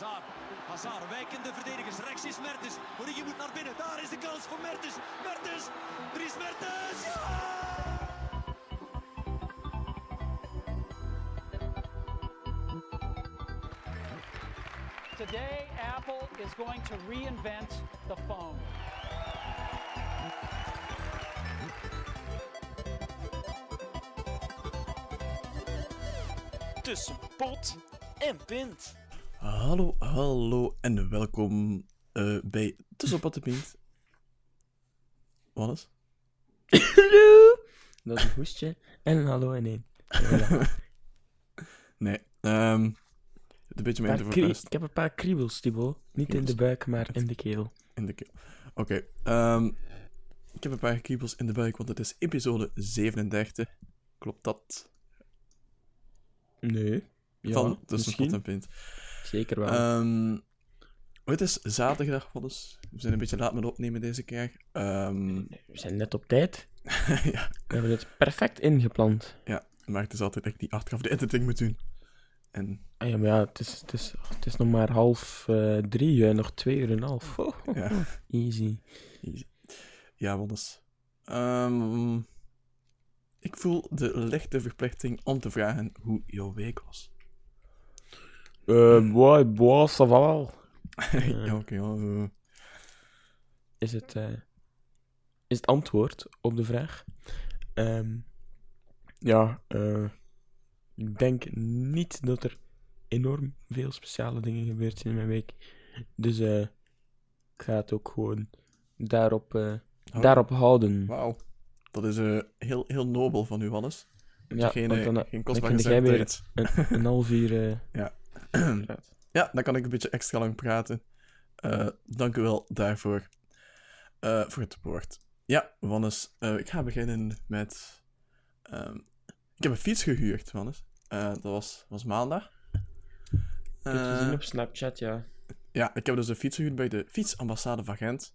Hazard. Hazard, wijkende verdedigers. Rechts is Mertens. Origi moet naar binnen. Daar is de kans voor Mertens. Mertens. Dries Mertens. Ja! Today, Apple is going to reinvent the phone. tussen pot en pint. Hallo, hallo en welkom eh, bij Tussenpot de Pint. Wannes? Hallo! Dat is een hoestje en een hallo en één. Voilà. Nee, ehm een beetje mijn voor ik heb een paar kriebels, Thibaut. Niet in de buik, maar in de keel. in de keel. Oké, ehm, ik heb een paar kriebels in de buik, want het is episode 37. Klopt dat? Nee. Ja, Van Tussenpot misschien. en Pint. Zeker wel. Ehm, het is zaterdag, Wannes. We zijn een beetje laat met opnemen deze keer. Ehm, We zijn net op tijd. ja, We hebben het perfect ingepland. ja, maar het is altijd dat ik die achteraf de editing moet doen. En Ah ja, maar ja, het is, het is, het is nog maar half eh, drie, eh, nog twee uur en een half. Oh, oh, ja, oh. Easy. Easy. Ja, Wannes. Ehm, ik voel de lichte verplichting om te vragen hoe jouw week was. Eh, boy, boy, ça va ja, oké. ja, eh, is het, eh, is het antwoord op de vraag. Ehm, ja, eh, ik denk niet dat er enorm veel speciale dingen gebeurd zijn in mijn week. Dus eh, ik ga het ook gewoon daarop, eh, hou- daarop houden. Wauw. Dat is eh, heel, heel nobel van u, Wannes. Ja, geen, want eh, dan, geen dan kostbare kun jij weer een, een half uur... eh, ja, dan kan ik een beetje extra lang praten. Eh, dank u wel daarvoor. Eh, voor het woord. Ja, Wannes. eh, ik ga beginnen met... ehm, ik heb een fiets gehuurd, Wannes. Dat was, was maandag. kun je Eh, zien op Snapchat, ja. Ja, ik heb dus een fiets gehuurd bij de fietsambassade van Gent.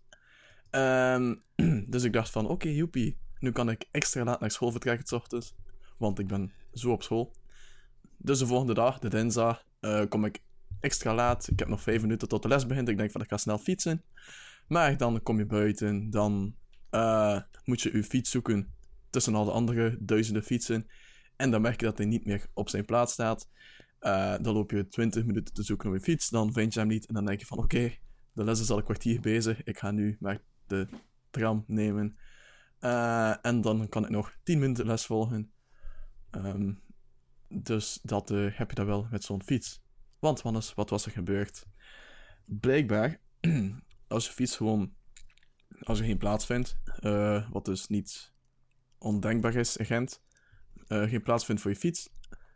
Ehm, dus ik dacht van, oké, joepie. Nu kan ik extra laat naar school vertrekken 's ochtends. Want ik ben zo op school. Dus de volgende dag, de dinsdag, eh, kom ik extra laat. Ik heb nog vijf minuten tot de les begint. Ik denk van, ik ga snel fietsen. Maar dan kom je buiten. Dan eh, moet je je fiets zoeken tussen al de andere duizenden fietsen. En dan merk je dat hij niet meer op zijn plaats staat. Eh, dan loop je 20 minuten te zoeken op je fiets, dan vind je hem niet. En dan denk je van, oké, de les is al een kwartier bezig. Ik ga nu maar de tram nemen. En dan kan ik nog 10 minuten les volgen. Ehm, dus dat eh, heb je dan wel met zo'n fiets. Want, Wannes, wat was er gebeurd? Blijkbaar, als je fiets gewoon... Als je geen plaats vindt, eh, wat dus niet ondenkbaar is in Gent, eh, geen plaats vindt voor je fiets,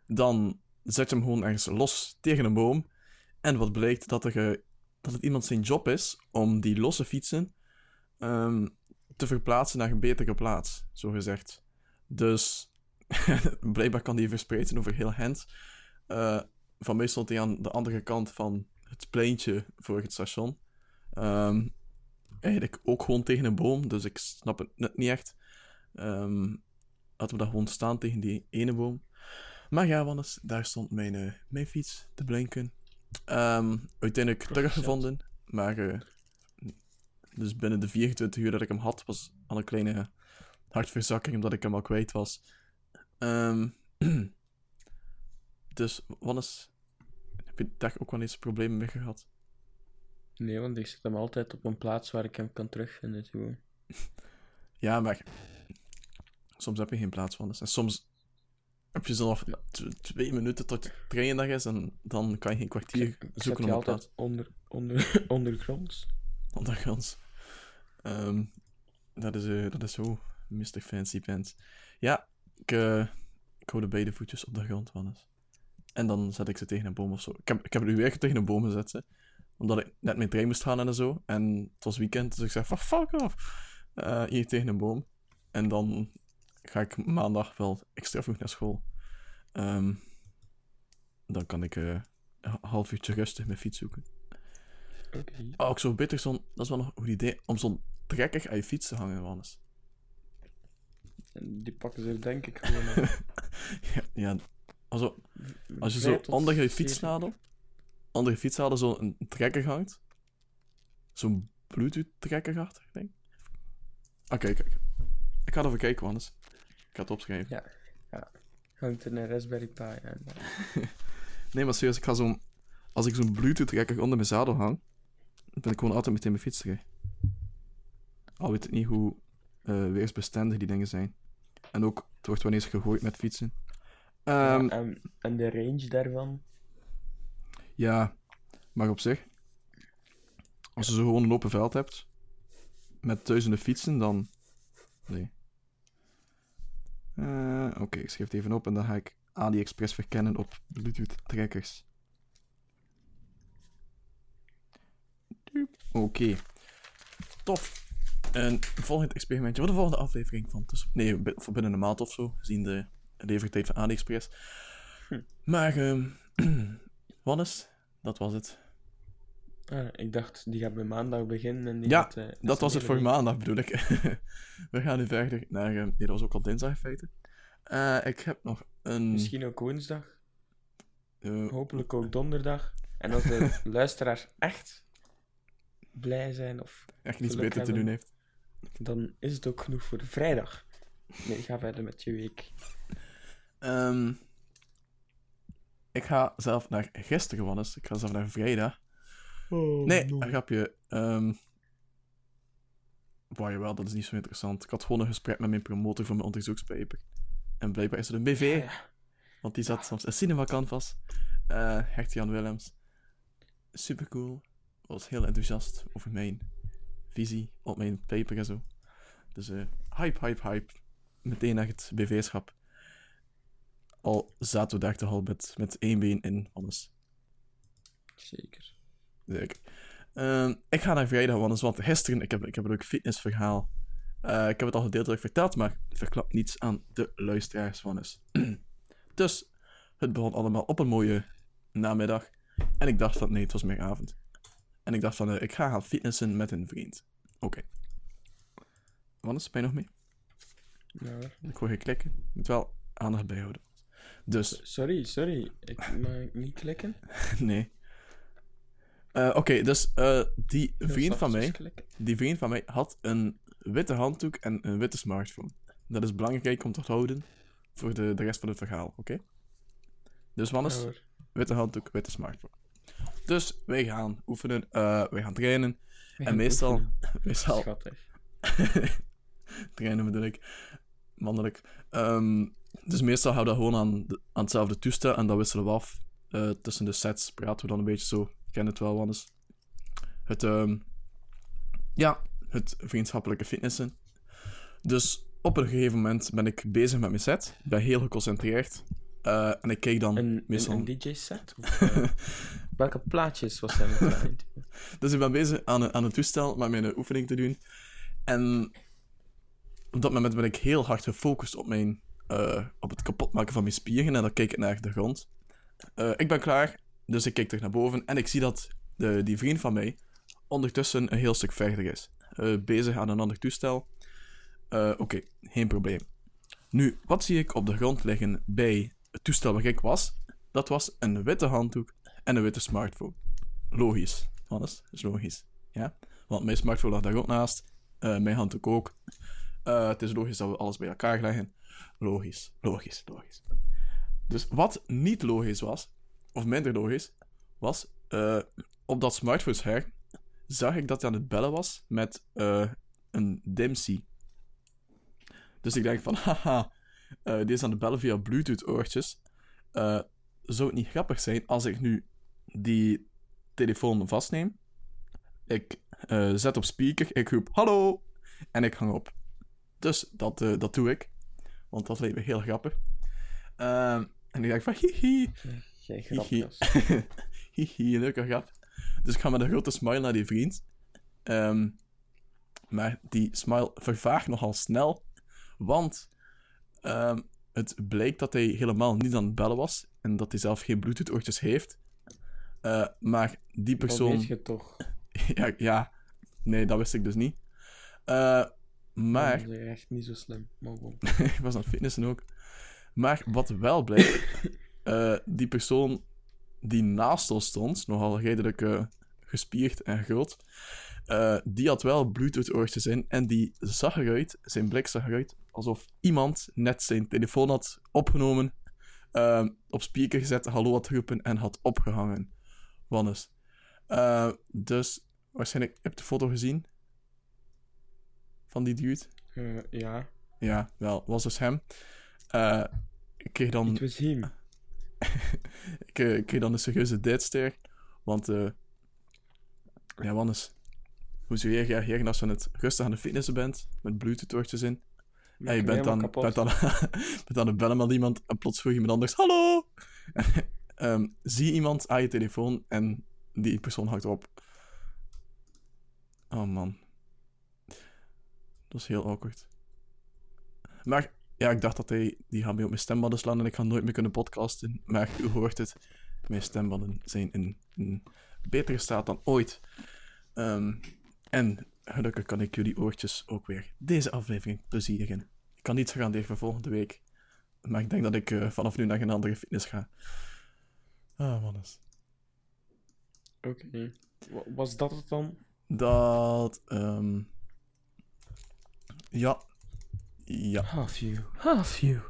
dan zet je hem gewoon ergens los tegen een boom. En wat blijkt dat, er, dat het iemand zijn job is om die losse fietsen ehm, te verplaatsen naar een betere plaats, zo gezegd. Dus blijkbaar kan die verspreid zijn over heel Gent. Eh, van mij stond hij aan de andere kant van het pleintje voor het station. Ehm, eigenlijk ook gewoon tegen een boom, dus ik snap het net niet echt. Ehm laten we dat gewoon staan tegen die ene boom. Maar ja, Wannes, daar stond mijn, eh, mijn fiets te blinken. Ehm, uiteindelijk teruggevonden, maar eh, dus binnen de 24 uur dat ik hem had, was al een kleine hartverzakking omdat ik hem al kwijt was. Ehm, dus, Wannes, heb je daar ook wel eens problemen mee gehad? Nee, want ik zet hem altijd op een plaats waar ik hem kan terugvinden. Zo. Ja, maar soms heb je geen plaats, Wannes. En soms heb je zo nog tw- twee minuten tot je treindag is en dan kan je geen kwartier Ik zoeken om een plaats. onder, onder, ondergronds. Ondergronds. Ehm dat, is, eh, dat is zo, Mr. Fancy Pants. Ja, ik, eh, ik hou de beide voetjes op de grond, Wannes. En dan zet ik ze tegen een boom of zo. Ik heb, ik heb er nu weer tegen een boom gezet, ze. omdat ik net mijn trein moest gaan en zo. En het was weekend, dus ik zei van fuck off. Eh, hier tegen een boom. En dan ga ik maandag wel extra vroeg naar school. Ehm, dan kan ik eh, een half uurtje rustig mijn fiets zoeken. Oké. Oh, ook zo beter zo'n... Dat is wel nog een goed idee, om zo'n trekker aan je fiets te hangen, Wannes. Die pakken ze denk ik gewoon ja, ja, also, als je zo onder je fietsnadel... andere fietsen hadden zo'n trekker hangt. Zo'n Bluetooth-trekker denk ik. Oké, kijk. Ik ga er even kijken, anders. Ik ga het opschrijven. Hangt er een Raspberry Pi aan. Nee, maar serieus, ik ga zo'n... Als ik zo'n Bluetooth-trekker onder mijn zadel hang, dan ben ik gewoon altijd meteen mijn fiets terug. Al weet ik niet hoe eh, weersbestendig die dingen zijn. En ook, het wordt wanneer ze gegooid met fietsen. Ehm, Ja, en, en de range daarvan? Ja, maar op zich. Als je zo gewoon een open veld hebt. Met duizenden fietsen, dan. Nee. Eh, Oké, ik schrijf het even op en dan ga ik AliExpress verkennen op Bluetooth-trekkers. Oké. Tof. Een volgend experimentje voor de volgende aflevering van tussen... Nee, voor binnen een maand of zo, gezien de levertijd van AliExpress. Hm. Maar, Wannes, dat was het. Ah, ik dacht, die gaat bij maandag beginnen. En die Ja, gaat, eh, Dat was het voor week. maandag, bedoel ik. We gaan nu verder naar... eh, nee, dat was ook al dinsdag in feite. Eh, ik heb nog een... Misschien ook woensdag. eh, Hopelijk ook donderdag. En als de luisteraars echt blij zijn, of, echt niets geluk beter te doen heeft. Dan is het ook genoeg voor de vrijdag. Nee, ga verder met je week. Ehm, ik ga zelf naar gisteren, Wannes. Ik ga zelf naar vrijdag. Oh, Nee, een grapje. Um, Wauw, jawel, dat is niet zo interessant. Ik had gewoon een gesprek met mijn promotor voor mijn onderzoekspaper. En blijkbaar is het een BV. Want die zat soms in Cinema Canvas. Eh Hert Jan Willems. Super cool. Was heel enthousiast over mijn visie op mijn paper en zo. Dus eh, hype, hype, hype. Meteen naar het BV-schap. Al zaten we daar toch al met, met één been in alles. Zeker. Zeker. Ehm, ik ga naar vrijdag, Wannes, want gisteren, ik heb, ik heb een leuk fitnessverhaal. Eh, ik heb het al gedeeltelijk verteld, maar verklap niets aan de luisteraars, Wannes. dus, het begon allemaal op een mooie namiddag. En ik dacht van, nee, het was meer avond. En ik dacht van, eh, ik ga gaan fitnessen met een vriend. Oké. Wannes, ben je nog mee? Ja. Ik hoor je klikken. Ik moet wel aandacht bijhouden. Dus, sorry, sorry. Ik mag niet klikken. nee. Eh, Oké, dus eh, die vriend van mij... die vriend van mij had een witte handdoek en een witte smartphone. Dat is belangrijk om te houden voor de, de rest van het verhaal, oké? Dus Wannes, witte handdoek, witte smartphone. Dus wij gaan oefenen, eh wij gaan trainen. We En meestal, oefenen. meestal Schattig. trainen bedoel ik, mannelijk. Ehm, dus meestal houden we gewoon aan, de- aan hetzelfde toestel en dat wisselen we af. Eh, tussen de sets praten we dan een beetje zo. Ik ken het wel, Wannes. Het, ehm, ja, het vriendschappelijke fitnessen. Dus op een gegeven moment ben ik bezig met mijn set. Ik ben heel geconcentreerd. Eh, en ik keek dan Een, meestal... een, een DJ-set? welke plaatjes was hij met? Dus ik ben bezig aan, aan het toestel met mijn oefening te doen. En op dat moment ben ik heel hard gefocust op, mijn, eh, op het kapotmaken van mijn spieren. En dan keek ik naar de grond. Eh, ik ben klaar, dus ik kijk terug naar boven. En ik zie dat de, die vriend van mij ondertussen een heel stuk verder is. Eh, bezig aan een ander toestel. Oké, geen probleem. Nu, wat zie ik op de grond liggen bij het toestel waar ik was? Dat was een witte handdoek en een witte smartphone. Logisch. Alles is logisch. Ja? Want mijn smartphone lag daar ook naast. Eh, mijn handdoek ook. Eh, het is logisch dat we alles bij elkaar leggen. Logisch, logisch, logisch. Dus wat niet logisch was, of minder logisch, was eh, op dat smartphone-scherm zag ik dat hij aan het bellen was met een Dimsy. Dus ik denk van, haha, die is aan het bellen via Bluetooth-oortjes. Zou het niet grappig zijn als ik nu die telefoon vastneem. Ik eh, zet op speaker, ik roep hallo en ik hang op. Dus dat, eh, dat doe ik, want dat leek me heel grappig. Ehm, en ik denk van hihi, Jij hihi, grapjes. hihi, leuke grap. Dus ik ga met een grote smile naar die vriend. Ehm, maar die smile vervaagt nogal snel, want ehm, het blijkt dat hij helemaal niet aan het bellen was en dat hij zelf geen Bluetooth-oortjes heeft. Eh, maar die Dat persoon. weet je toch. ja, ja, nee, dat wist ik dus niet. Eh, maar, Dat is echt niet zo slim. Maar ik was aan het fitnessen ook. Maar wat wel blijkt, eh, die persoon die naast ons stond, nogal redelijk gespierd en groot, die had wel Bluetooth-oortjes in en die zag eruit, zijn blik zag eruit, alsof iemand net zijn telefoon had opgenomen, op speaker gezet, hallo had geroepen en had opgehangen. Wannes. Eh, dus, waarschijnlijk, heb je de foto gezien? Van die dude? Eh, ja, Ja, wel, was dus hem. Eh, ik kreeg dan... it was him. ik, ik kreeg dan een serieuze deadstare. Want, eh ja, Wannes. Hoe zou je reageren als je aan het rustig aan de fitnessen bent, met bluetooth-oortjes in, en je bent dan, bent, dan, bent aan het bellen met iemand, en plots vroeg iemand anders, hallo! Ehm, zie iemand aan je telefoon, en die persoon hangt op. Oh, man. Dat is heel awkward. Maar, ja, ik dacht dat hij, die gaat mij op mijn stembanden slaan, en ik ga nooit meer kunnen podcasten. Maar u hoort het, mijn stembanden zijn in een betere staat dan ooit. Ehm, en gelukkig kan ik jullie oortjes ook weer deze aflevering plezieren. Ik kan niet garanderen voor volgende week. Maar ik denk dat ik eh, vanaf nu naar een andere fitness ga. Ah, mannes. Oké. Wa- Was dat het dan? Dat, ehm Ja. Ja. Half you. Half you.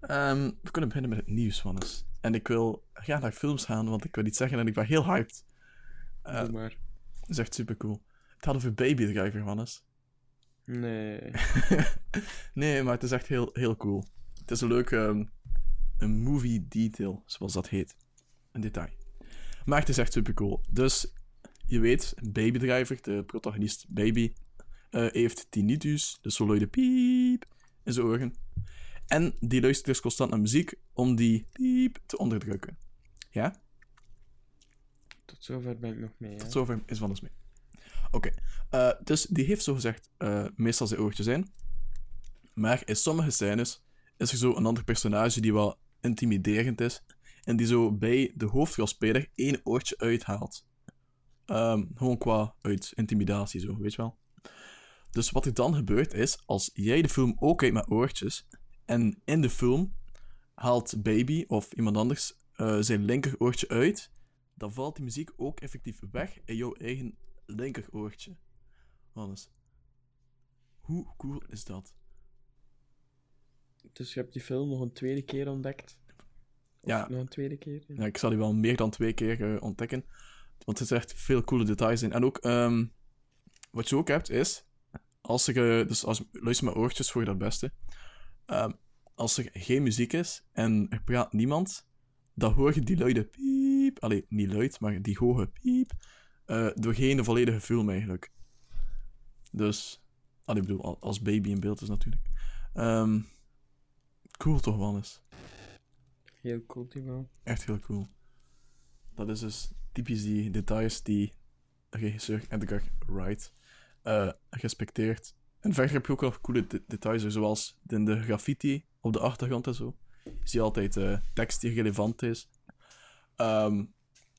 Ehm, we kunnen beginnen met het nieuws, mannes. En ik wil graag naar films gaan, want ik wil iets zeggen en ik ben heel hyped. Eh, Doe maar. dat is echt super cool. Het gaat over Baby Driver, mannes. Nee. nee, maar het is echt heel, heel cool. Het is een leuke ehm, een movie detail, zoals dat heet. Een detail. Maar het is echt super cool. Dus, je weet, Baby Driver, de protagonist Baby, eh, heeft tinnitus, dus zo luide piep in zijn oren. En die luistert dus constant naar muziek om die piep te onderdrukken. Ja? Tot zover ben ik nog mee. Hè? Tot zover is van ons mee. Oké, eh, dus die heeft zogezegd uh, meestal zijn oortjes in. Maar in sommige scènes is er zo een ander personage die wel intimiderend is. En die zo bij de hoofdrolspeler één oortje uithaalt. Ehm, gewoon qua uit intimidatie, zo, weet je wel. Dus wat er dan gebeurt is, als jij de film ook kijkt met oortjes, en in de film haalt Baby of iemand anders uh, zijn linkeroortje uit, dan valt die muziek ook effectief weg in jouw eigen linkeroortje. Hannes. Hoe cool is dat? Dus je hebt die film nog een tweede keer ontdekt? Of Ja. Nog een tweede keer? Ja, ik zal die wel meer dan twee keer uh, ontdekken. Want er zit echt veel coole details in. En ook, um, wat je ook hebt, is... Als er, uh, dus als, luister met oortjes voor je dat beste. Um, als er geen muziek is en er praat niemand, dan hoor je die luide piep... Allee, niet luid, maar die hoge piep... Uh, doorheen de volledige film eigenlijk. Dus... Allee, ik bedoel, als baby in beeld is natuurlijk. Um, cool toch, Wannes? Heel cool, Timo. Echt heel cool. Dat is dus typisch die details die regisseur Edgar Wright uh, respecteert. En verder heb je ook nog coole de details, zoals in de graffiti op de achtergrond en zo. Je ziet altijd uh, tekst die relevant is. Um,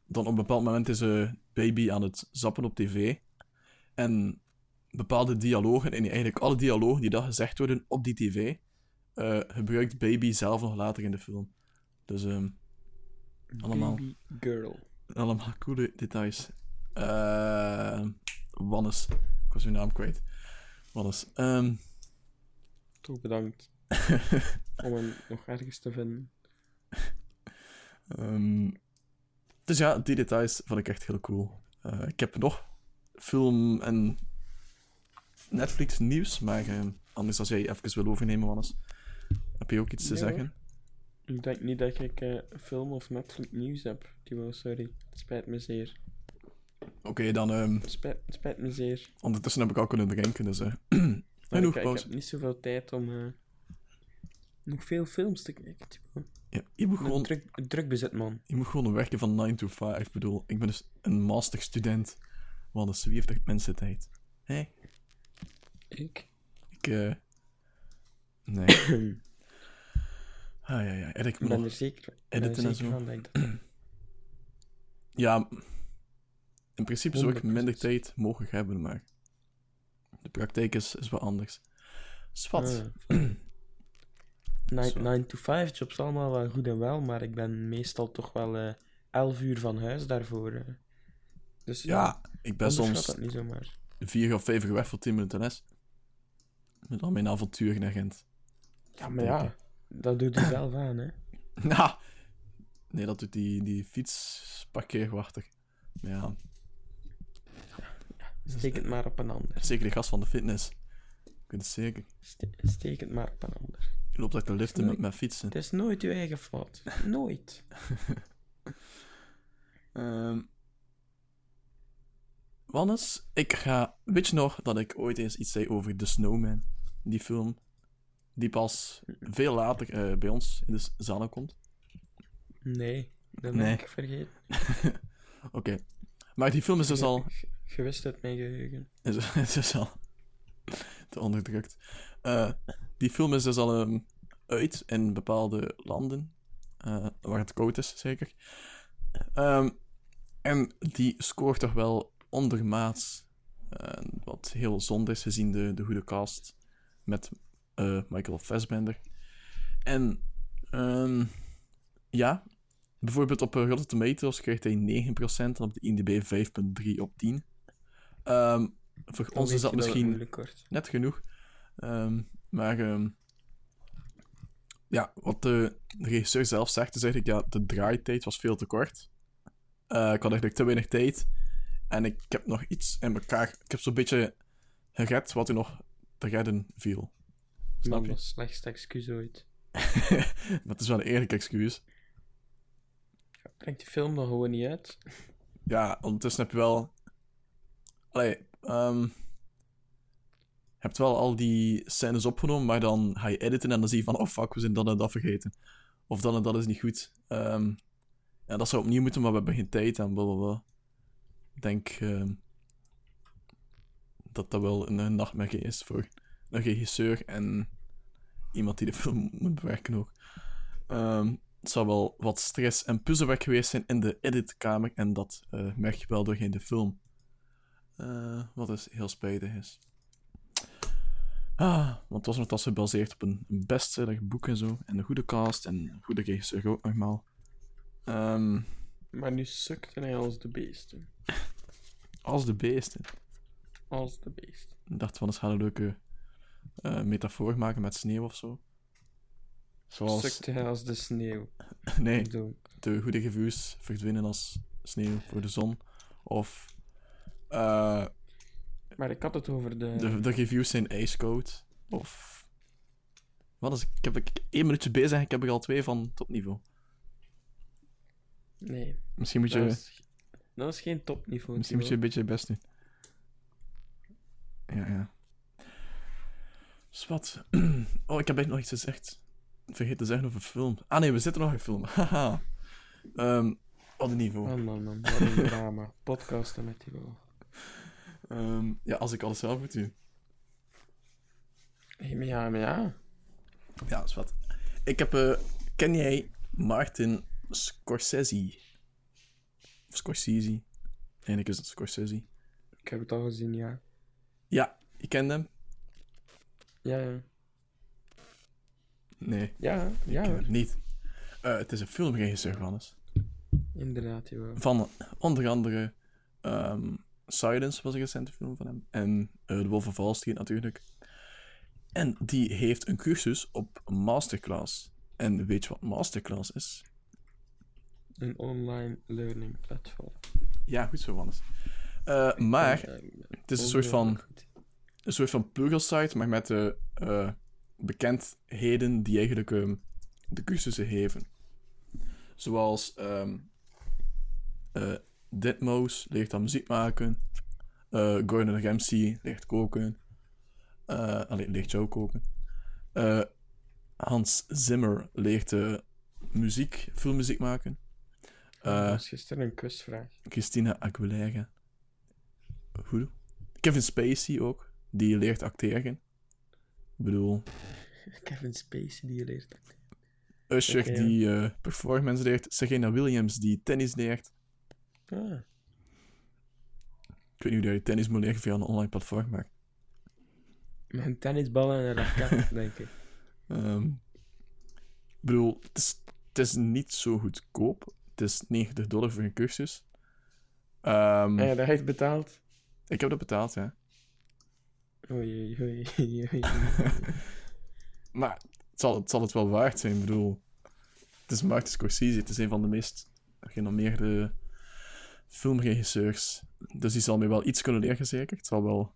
dan op een bepaald moment is een uh, baby aan het zappen op tv. En bepaalde dialogen, en eigenlijk alle dialogen die daar gezegd worden op die tv, uh, gebruikt baby zelf nog later in de film. Dus um, allemaal... Baby girl. Allemaal coole details. Uh, Wannes. Ik was uw naam kwijt. Wannes. Um... Toch bedankt. om hem nog ergens te vinden. Um, dus ja, die details vond ik echt heel cool. Uh, ik heb nog film en Netflix nieuws, maar uh, anders als jij even wil overnemen, Wannes. Heb je ook iets te Ja. zeggen? Ik denk niet dat ik uh, film of Netflix nieuws heb, Timo, sorry. Het spijt me zeer. Oké, okay, dan... Um, het spijt, spijt me zeer. Ondertussen heb ik al kunnen drinken, dus... Uh, genoeg ik, ik heb niet zoveel tijd om uh, nog veel films te kijken, Timo. Ja, je moet gewoon... Druk, druk bezet, man. Je moet gewoon werken van 9 to 5. Ik bedoel, ik ben dus een masterstudent. Want wie heeft echt mensen tijd? Hé? Hey? Ik? Ik, eh... Nee. Ah, ja, ja. En ik ben er zeker, editen ben zeker van dat ik dat Ja, in principe zou ik minder tijd mogen hebben, maar de praktijk is, is wat anders. Swat. Ah, 9 Zo. to 5 jobs allemaal wel goed en wel, maar ik ben meestal toch wel eh 11 uur van huis daarvoor. eh. Dus Ja, ik ben soms niet zomaar. vier of vijf uur weg voor 10 minuten les. Met al mijn avonturen naar Gent. Ja, maar ja, dat doet hij zelf aan, hè. Nou, nee, dat doet die, die fietsparkeerwachter. Ja, Steek het maar op een ander. zeker de gast van de fitness. Ik weet het zeker. Ste- steek het maar op een ander. Je loopt uit de liften met, met fietsen. Het is nooit uw eigen fout. Nooit. Ehm Wannes, ik ga... Weet je nog dat ik ooit eens iets zei over The Snowman? Die film. Die pas veel later eh, bij ons in de zalen komt. Nee, dat ben Nee. ik vergeten. Oké. Maar die film is dus al... Ge- Gewist uit mijn geheugen. is, is dus al te onderdrukt. Eh, die film is dus al ehm, uit in bepaalde landen, eh, waar het koud is, zeker. Ehm, en die scoort toch wel ondermaats. wat heel zonde is, gezien de, de goede cast met eh, Michael Fassbender. En ehm, ja, bijvoorbeeld op eh, Rotten Tomatoes krijgt hij 9% en op de IMDb 5.3 op 10. Ehm, voor Dan ons is dat misschien net genoeg. Ehm, maar ja, wat de regisseur zelf zegt, is eigenlijk ja, de draaitijd was veel te kort. Eh, ik had eigenlijk te weinig tijd. En ik heb nog iets in elkaar. Ik heb zo'n beetje gered wat er nog te redden viel. Snap je? dat het slechtste excuus ooit. het is wel een eerlijk excuus. Brengt die film nog gewoon niet uit? Ja, ondertussen heb je wel. Allee, ehm, je hebt wel al die scènes opgenomen, maar dan ga je editen en dan zie je van, oh fuck, we zijn dat en dat vergeten. Of dat en dat is niet goed. Ehm, ja, dat zou opnieuw moeten, maar we hebben geen tijd en blablabla. Ik denk ehm, dat dat wel een, een nachtmerrie is voor een regisseur en iemand die de film moet bewerken ook. Ehm, het zou wel wat stress en puzzelwerk geweest zijn in de editkamer en dat eh, merk je wel doorheen de film. Eh, wat is heel spijtig is. Ah, want het was nogthans gebaseerd op een, bestseller boek en zo. En een goede cast en een goede regisseur ook nogmaals. Ehm, Maar nu sukte hij als de beesten. als de beesten. Als de beesten. Ik dacht van, eens gaan we een leuke eh, metafoor maken met sneeuw of zo. Zoals... Sukte hij als de sneeuw. Nee, de goede reviews verdwijnen als sneeuw voor de zon. Of... eh, Maar ik had het over de... De, de reviews zijn ijskoud. Of. Wat is. Ik heb ik één minuutje bezig en ik heb er al twee van topniveau. Nee, Misschien moet je, dat is, dat is geen topniveau. misschien moet je een beetje je best doen. Ja, ja. Wat? Oh, ik heb eigenlijk nog iets gezegd. Vergeet te zeggen over film. Ah nee, we zitten nog in film. Haha. Ehm, wat een niveau. Man, man, man. Wat een drama. Podcasten met die wel. Ehm, ja, als ik alles zelf moet doen. Ja, maar ja. Ja, wat. Ik heb. eh, ken jij Martin Scorsese? Of Scorsese? Eigenlijk is het Scorsese. Ik heb het al gezien, ja. Ja, je kent hem? Ja, ja. Nee, Ja, ja hem niet. Eh, het is een filmregisseur, Hannes. Inderdaad, jawel. Van onder andere ehm, Silence was een recente film van hem. En eh The Wolf of Wall Street natuurlijk. En die heeft een cursus op Masterclass. En weet je wat Masterclass is? Een online learning platform. Ja, goed zo, Hannes. Eh, maar Ja, het is een soort van. Een soort van puzzel-site, maar met de eh, bekendheden die eigenlijk ehm, de cursussen geven. Zoals ehm eh, Ditmos leert aan muziek maken. eh Gordon Ramsay leert koken. allee, leert jou koken. Hans Zimmer leert muziek, filmmuziek maken. dat Eh, was gisteren een quizvraag. Christina Aguilera. Goed. Kevin Spacey ook. Die leert acteren. Ik bedoel, Kevin Spacey die je leert. Usher Oké, ja. die eh, performance leert. Serena Williams die tennis leert. Ah, Ik weet niet hoe je tennis moet leren via een online platform, maar... met een tennisbal en een raket, denk ik. ehm, bedoel, het is, het is niet zo goedkoop. Het is 90 dollar voor een cursus. Ah ja, dat heeft betaald. Ik heb dat betaald, ja. Oei, oei, oei, oei. Maar het zal, het zal het wel waard zijn. Ik bedoel, het is Martin Scorsese. Het is een van de meest genomineerde filmregisseurs. Dus die zal mij wel iets kunnen leren, zeker. Het zal wel...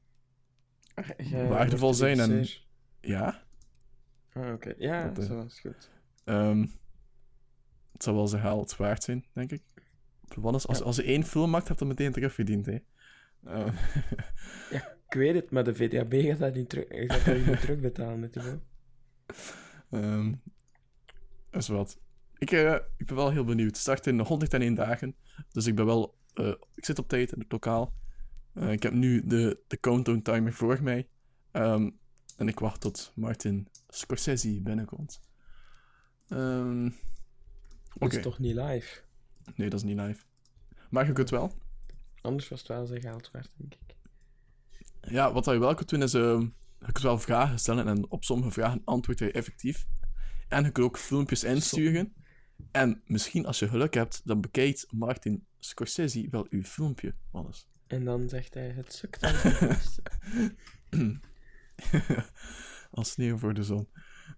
Ach, jij Waardevol zijn en-. Ja, Ah, oké. Ja, Dat, eh, zo is goed. ehm, het zal wel zijn geld waard zijn, denk ik. Als, Ja. als je één film maakt, heb je dat meteen terugverdiend, hè. Eh, Ik weet het, maar de VDAB gaat dat niet, terug, gaat dat niet terugbetalen, natuurlijk. Ehm dat is wat. Ik, eh, ik ben wel heel benieuwd. Het start in 101 dagen. Dus ik ben wel... eh, ik zit op tijd in het lokaal. Eh, ik heb nu de, de countdown timer voor mij. Ehm, en ik wacht tot Martin Scorsese binnenkomt. Ehm, Dat is toch niet live? Nee, dat is niet live. Maar je kunt wel. Anders was het wel zijn geld waard, denk ik. Ja, wat je wel kunt doen is... ehm, je kunt wel vragen stellen en op sommige vragen antwoord je effectief. En je kunt ook filmpjes insturen. En misschien als je geluk hebt, dan bekijkt Martin Scorsese wel uw filmpje, Wannes. En dan zegt hij, het sukt als het beste. als sneeuw voor de zon.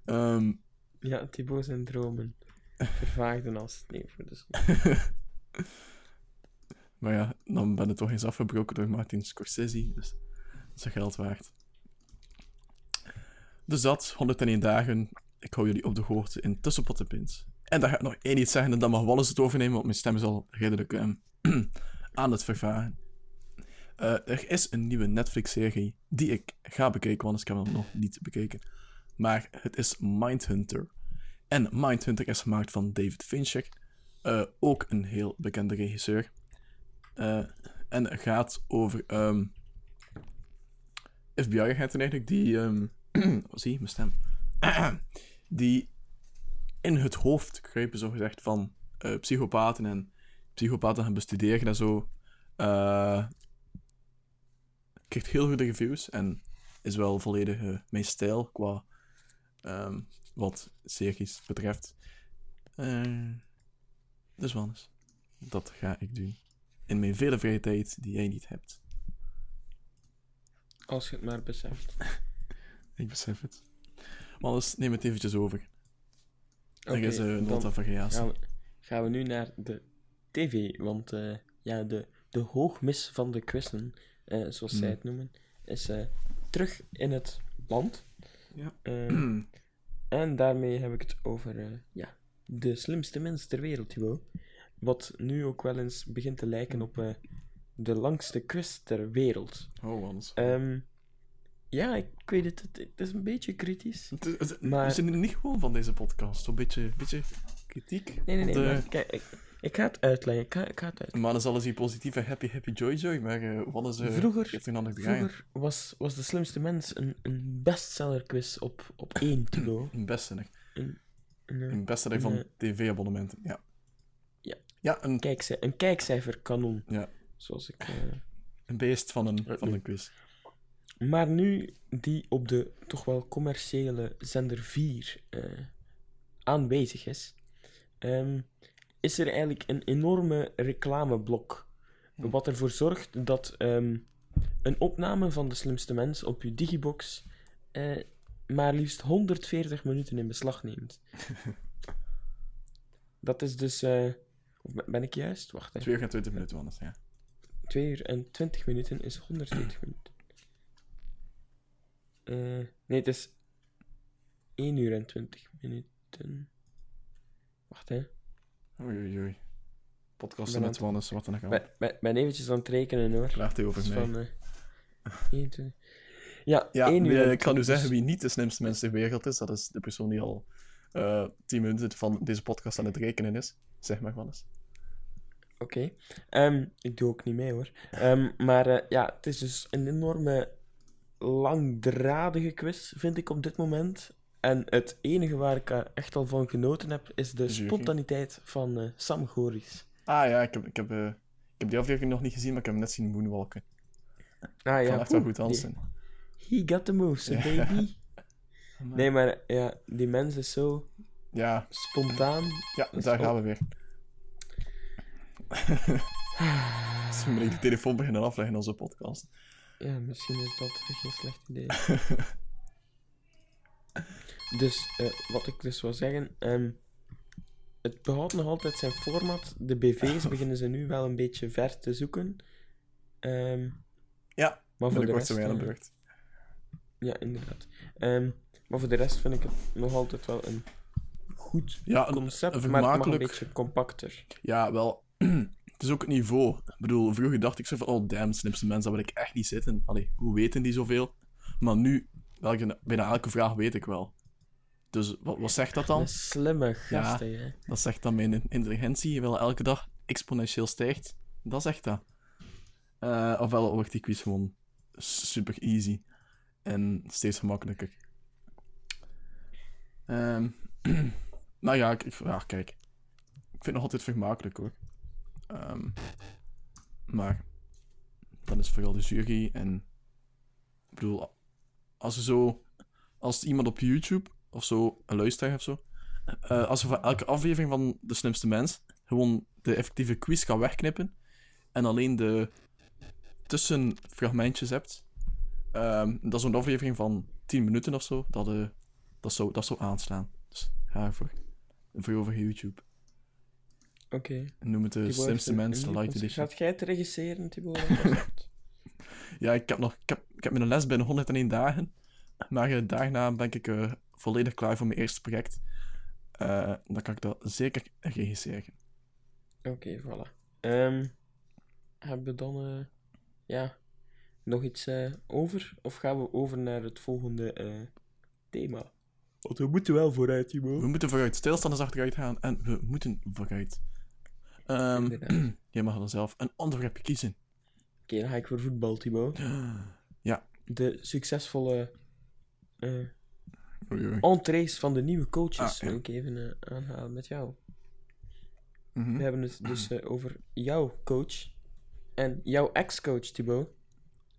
Ehm, Ja, Thibaut zijn dromen vervaagden als sneeuw voor de zon. maar ja, dan ben je toch eens afgebroken door Martin Scorsese, dus is geld waard. Dus dat, 101 dagen. Ik hou jullie op de hoogte in Tussenpot en daar ga ik nog één iets zeggen en dan mag Wallace het overnemen, want mijn stem is al redelijk ehm, aan het vervagen. Eh, er is een nieuwe Netflix-serie die ik ga bekijken, want ik heb hem nog niet bekeken. Maar het is Mindhunter. En Mindhunter is gemaakt van David Fincher, eh, ook een heel bekende regisseur. Eh, en gaat over ehm FBI-agenten eigenlijk, die... ehm zie mijn stem. die in het hoofd kruipen, zogezegd, van eh, psychopaten en psychopaten gaan bestuderen en zo. Eh krijgt heel goede reviews en is wel volledig eh, mijn stijl qua ehm, wat series betreft. Dus Wannes, dat ga ik doen. In mijn vele vrije tijd die jij niet hebt. Als je het maar beseft. Ik besef het. Wannes, neem het eventjes over. Er Oké, is een nota variatie. gaan we, gaan we nu naar de tv, want eh, ja, de, de hoogmis van de quizzen, eh, zoals zij Hmm. het noemen, is eh, terug in het land. Ja. Eh, en daarmee heb ik het over ja, de slimste mens ter wereld, Thibaut. Wat nu ook wel eens begint te lijken op de langste quiz ter wereld. Oh, Wannes. Ehm, ja, ik weet het, het, het is een beetje kritisch. Het maar- We zijn er niet gewoon van deze podcast. Zo'n beetje, beetje kritiek. Nee, nee, nee, Want, eh, maar kijk, ik, ik ga het uitleggen. Ik ga, ik ga het uitleggen. Man is alles hier positief en happy, happy, joy, joy. Maar uh, wat is... eh, Vroeger- een. Vroeger was, was De Slimste Mens een, een bestseller-quiz op, op één Thibaut. Een bestseller. Een, een, Een bestseller van Nee. tv-abonnementen, ja. Ja. Ja, een, kijkci- een kijkcijferkanon. Ja. Zoals ik... eh, een beest van een, Eh, van een quiz. Maar nu die op de toch wel commerciële zender 4 eh, aanwezig is, ehm, is er eigenlijk een enorme reclameblok. Hm. Wat ervoor zorgt dat ehm, een opname van de slimste mens op je digibox maar liefst 140 minuten in beslag neemt. dat is dus. ben- ik juist? Wacht even. 2 uur en 20 minuten, anders, ja. 2 uur en 20 minuten is 140 minuten. Eh, nee, het is 1 uur en 20 minuten. Wacht, hè. Oei, oei, oei. Podcasten met Wannes, wat dan ook ben, ben, eventjes aan het rekenen, hoor. Klaagt hij over Dus mij. van, eh, 1, 2... Ja, Ja, 1 uur eh, ik kan nu 20 zeggen wie niet de slimste mens ter wereld is. Dat is de persoon die al eh 10 minuten van deze podcast aan het rekenen is. Zeg maar, Wannes. Oké. Ehm, ik doe ook niet mee hoor. Ehm, maar eh, ja, het is dus een enorme langdradige quiz, vind ik op dit moment. En het enige waar ik eh, echt al van genoten heb, is de spontaniteit van eh, Sam Goris. Ah ja, ik heb, ik, heb, ik heb die aflevering nog niet gezien, maar ik heb hem net zien moonwalken. Ah Kan ja, echt wel goed dansen. He got the moves, baby. Nee, maar ja, die mens is zo Ja, spontaan. ja daar gaan we weer. Misschien moet ik de telefoon beginnen afleggen in onze podcast. Ja, misschien is dat geen slecht idee. dus, eh, wat ik dus wil zeggen, ehm, het behoudt nog altijd zijn format. De BV's beginnen ze nu wel een beetje ver te zoeken. Ehm, Ja, maar voor de rest... aan de eh, ja, inderdaad. Ehm, maar voor de rest vind ik het nog altijd wel een goed Ja, een, concept, een maar het mag een beetje compacter. Ja, wel. het is ook het niveau. Ik bedoel, vroeger dacht ik zo van, oh damn, slimste mensen, daar wil ik echt niet zitten. Allee, hoe weten die zoveel? Maar nu, welke, bijna elke vraag weet ik wel. Dus wat, wat zegt dat dan? Een slimme gasten, hè. Dat zegt dat mijn intelligentie wel elke dag exponentieel stijgt. Dat zegt dat. Eh, ofwel wordt die quiz gewoon super easy. En steeds gemakkelijker. Ehm, maar ja, ik, ik- ja, kijk. Ik vind het nog altijd vermakelijk hoor. Ehm, maar dan is vooral de jury en. Ik bedoel, als er zo. Als iemand op YouTube of zo, een luisteraar of zo. eh, als er voor elke aflevering van De Slimste Mens gewoon de effectieve quiz kan wegknippen. En alleen de tussenfragmentjes hebt. ehm, dat is zo'n aflevering van 10 minuten of zo. Dat, eh, dat, zou, dat zou aanslaan. Dus ga ervoor. Voor over YouTube. Oké. En noem het de Thibaut Slimste Mens, de Light. Edition. Gaat jij het regisseren, Thibaut? Ja, ik heb, nog, ik, heb, ik heb mijn les binnen 101 dagen. Maar daarna ben ik eh, volledig klaar voor mijn eerste project. Eh, dan kan ik dat zeker regisseren. Oké, voilà. Ehm, hebben we dan eh, ja, nog iets eh, over? Of gaan we over naar het volgende eh, thema? Want we moeten wel vooruit, We Timo. moeten vooruit. Stilstand is achteruit gaan en we moeten vooruit. Ehm, jij mag dan zelf een onderwerpje kiezen. Oké, dan ga ik voor voetbal, Timo. Ja. De succesvolle Oei, oei. entrees van de nieuwe coaches Ah, ja. wil ik even eh, aanhalen met jou. Mhm. We hebben het dus eh, over jouw coach en jouw ex-coach, Thibaut.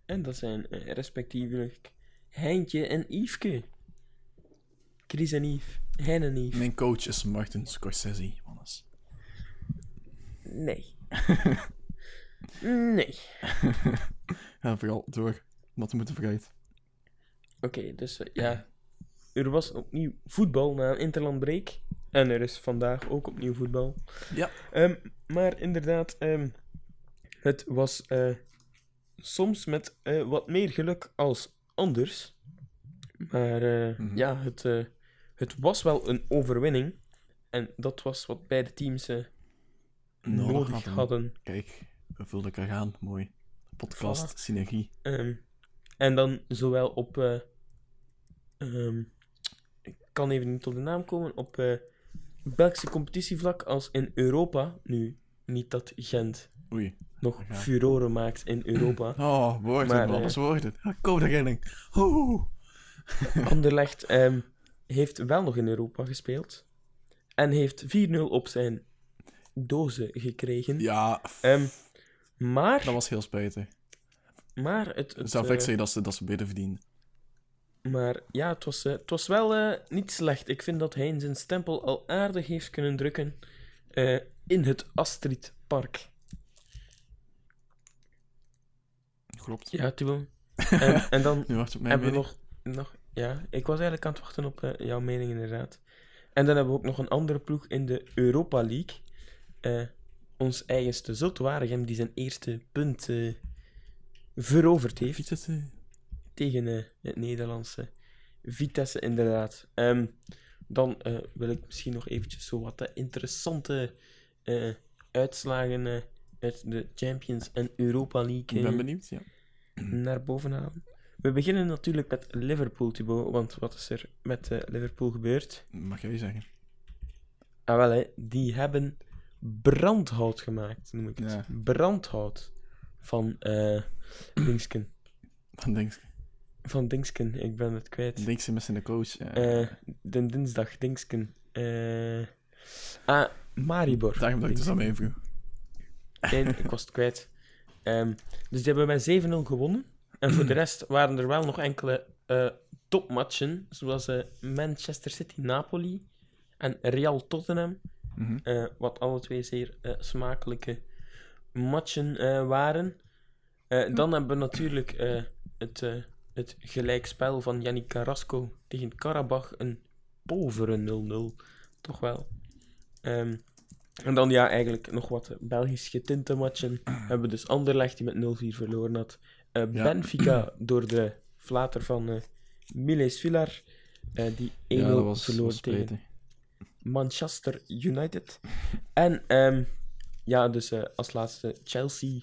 En dat zijn respectievelijk Heintje en Yveske. Chris en Yves. Hein en Yves. Mijn coach is Martin Scorsese. Nee. nee. Ja, vooral door. Want we moeten vooruit. Oké, dus eh, ja. Er was opnieuw voetbal na een interlandbreak. En er is vandaag ook opnieuw voetbal. Ja. Ehm, maar inderdaad, ehm, het was eh, soms met eh, wat meer geluk als anders. Maar Mhm. ja, het, het was wel een overwinning. En dat was wat beide teams Nodig nodig hadden. hadden. Kijk, we voelden elkaar aan. Mooi. Podcast, synergie. Ehm, en dan zowel op. eh, ehm, ik kan even niet tot de naam komen. Op eh, Belgische competitievlak als in Europa. Nu, niet dat Gent Oei. nog Ja. furoren maakt in Europa. Oh, woorden, eh, Wat woorden. Ah, rilling. Oeh. Anderlecht ehm, heeft wel nog in Europa gespeeld. En heeft 4-0 op zijn dozen gekregen. Ja, Ehm, maar, dat was heel spijtig. maar het, het, Zelf eh, ik zeggen dat ze, dat ze beter verdienen. Maar ja, het was, eh, het was wel eh, niet slecht. Ik vind dat hij zijn stempel al aardig heeft kunnen drukken eh, in het Astrid Park. Klopt. Ja, Thibaut. En, en dan Nu wacht op mijn hebben we nog, nog... Ja, ik was eigenlijk aan het wachten op eh, jouw mening, inderdaad. En dan hebben we ook nog een andere ploeg in de Europa League. Eh, ons eigenste Zulte Waregem, die zijn eerste punt eh, veroverd heeft. Vitesse. tegen eh, het Nederlandse Vitesse, inderdaad. Ehm, dan wil ik misschien nog eventjes zo wat interessante uitslagen uit de Champions en Europa League Ik ben benieuwd, ja. naar boven halen. We beginnen natuurlijk met Liverpool, Thibaut, want wat is er met Liverpool gebeurd? Mag jij zeggen. Ah, wel, hè, die hebben brandhout gemaakt, noem ik het. Ja. Brandhout van eh Dingsken. Van Dings. Van Dingsken, ik ben het kwijt. Dings met zijn coach. Ja. Eh, de dinsdag, Dingsken. Eh ah, Maribor. Daarom dat ik dus aan mij vroeg. Nee, ik was het kwijt. Ehm, dus die hebben met 7-0 gewonnen. En voor de rest waren er wel nog enkele eh, topmatchen, zoals eh, Manchester City-Napoli en Real Tottenham. Mhm. eh, wat alle twee zeer eh, smakelijke matchen eh, waren. Eh, dan hebben we natuurlijk eh, het, eh, het gelijkspel van Yannick Carrasco tegen Karabach. Een povere 0-0, toch wel. Ehm, en dan ja, eigenlijk nog wat Belgisch getinte matchen. hebben we dus Anderlecht die met 0-4 verloren had. Eh, Ja. Benfica door de flater van eh Miles Villar. eh, die 1-0 verloren tegen. Manchester United. En ehm, ja, dus eh, als laatste Chelsea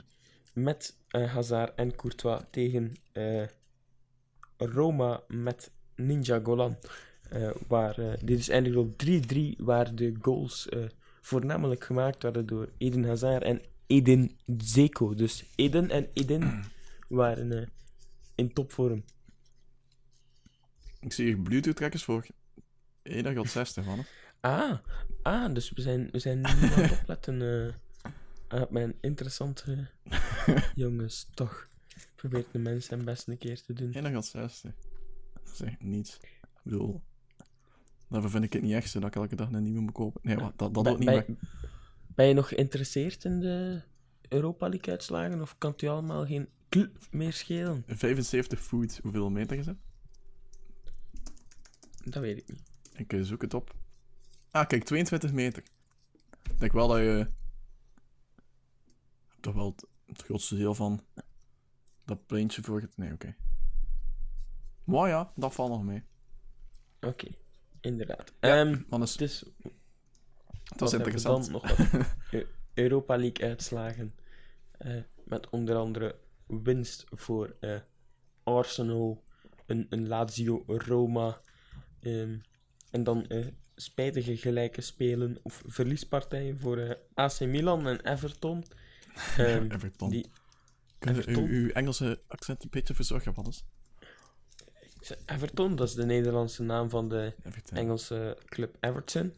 met eh, Hazard en Courtois tegen eh, Roma met Ninja Golan. Waar, dit is eindigde op 3-3, waar de goals voornamelijk gemaakt werden door Eden Hazard en Eden Zeko. Dus Eden en Eden waren in topvorm. Ik zie hier Bluetooth-trekkers voor 1 tot 60 man. Ah, ah, dus we zijn, we zijn nu aan het opletten eh, op mijn interessante jongens. Toch probeert de mens zijn best een keer te doen. 1 tot 60. Dat is echt niets. Ik bedoel, daarvoor vind ik het niet echt zo dat ik elke dag een nieuwe moet kopen. Nee, wat, dat, dat Ben- ook niet ben, meer. ben je nog geïnteresseerd in de Europa League uitslagen of kan het je allemaal geen club meer schelen? 75 voet, hoeveel meter is het? Dat weet ik niet. Ik eh, zoek het op. Ah, kijk, 22 meter. Ik denk wel dat je... Toch wel het, het grootste deel van dat pleintje voor... het- Nee, oké. Maar ja, dat valt nog mee. Oké, inderdaad. Ja, Ehm, Dan is, dus dat is interessant. Dan nog wat Eu- Europa League uitslagen. Eh, met onder andere winst voor eh, Arsenal, een, een Lazio Roma. ehm, en dan eh, spijtige gelijke spelen of verliespartijen voor eh, AC Milan en Everton. Ehm, Everton. die, Everton? uw, uw Engelse accent een beetje verzorgen, Wannes? Everton, dat is de Nederlandse naam van de Everton. Engelse club Everton.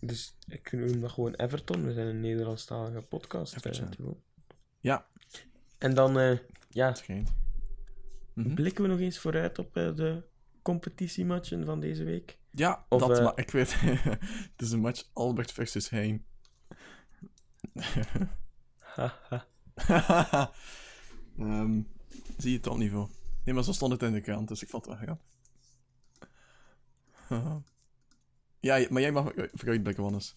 Dus ik noem dat gewoon Everton. We zijn een Nederlandstalige podcast. eh. Ja, En dan eh, ja. Mhm. blikken we nog eens vooruit op de competitiematchen van deze week. Ja, Of, dat, eh, maar ik weet... het is een match Albert versus Hein. Ehm, zie je het topniveau? Nee, maar zo stond het in de krant, dus ik vond het wel grappig. Ja, maar jij mag vooruitblikken, Wannes.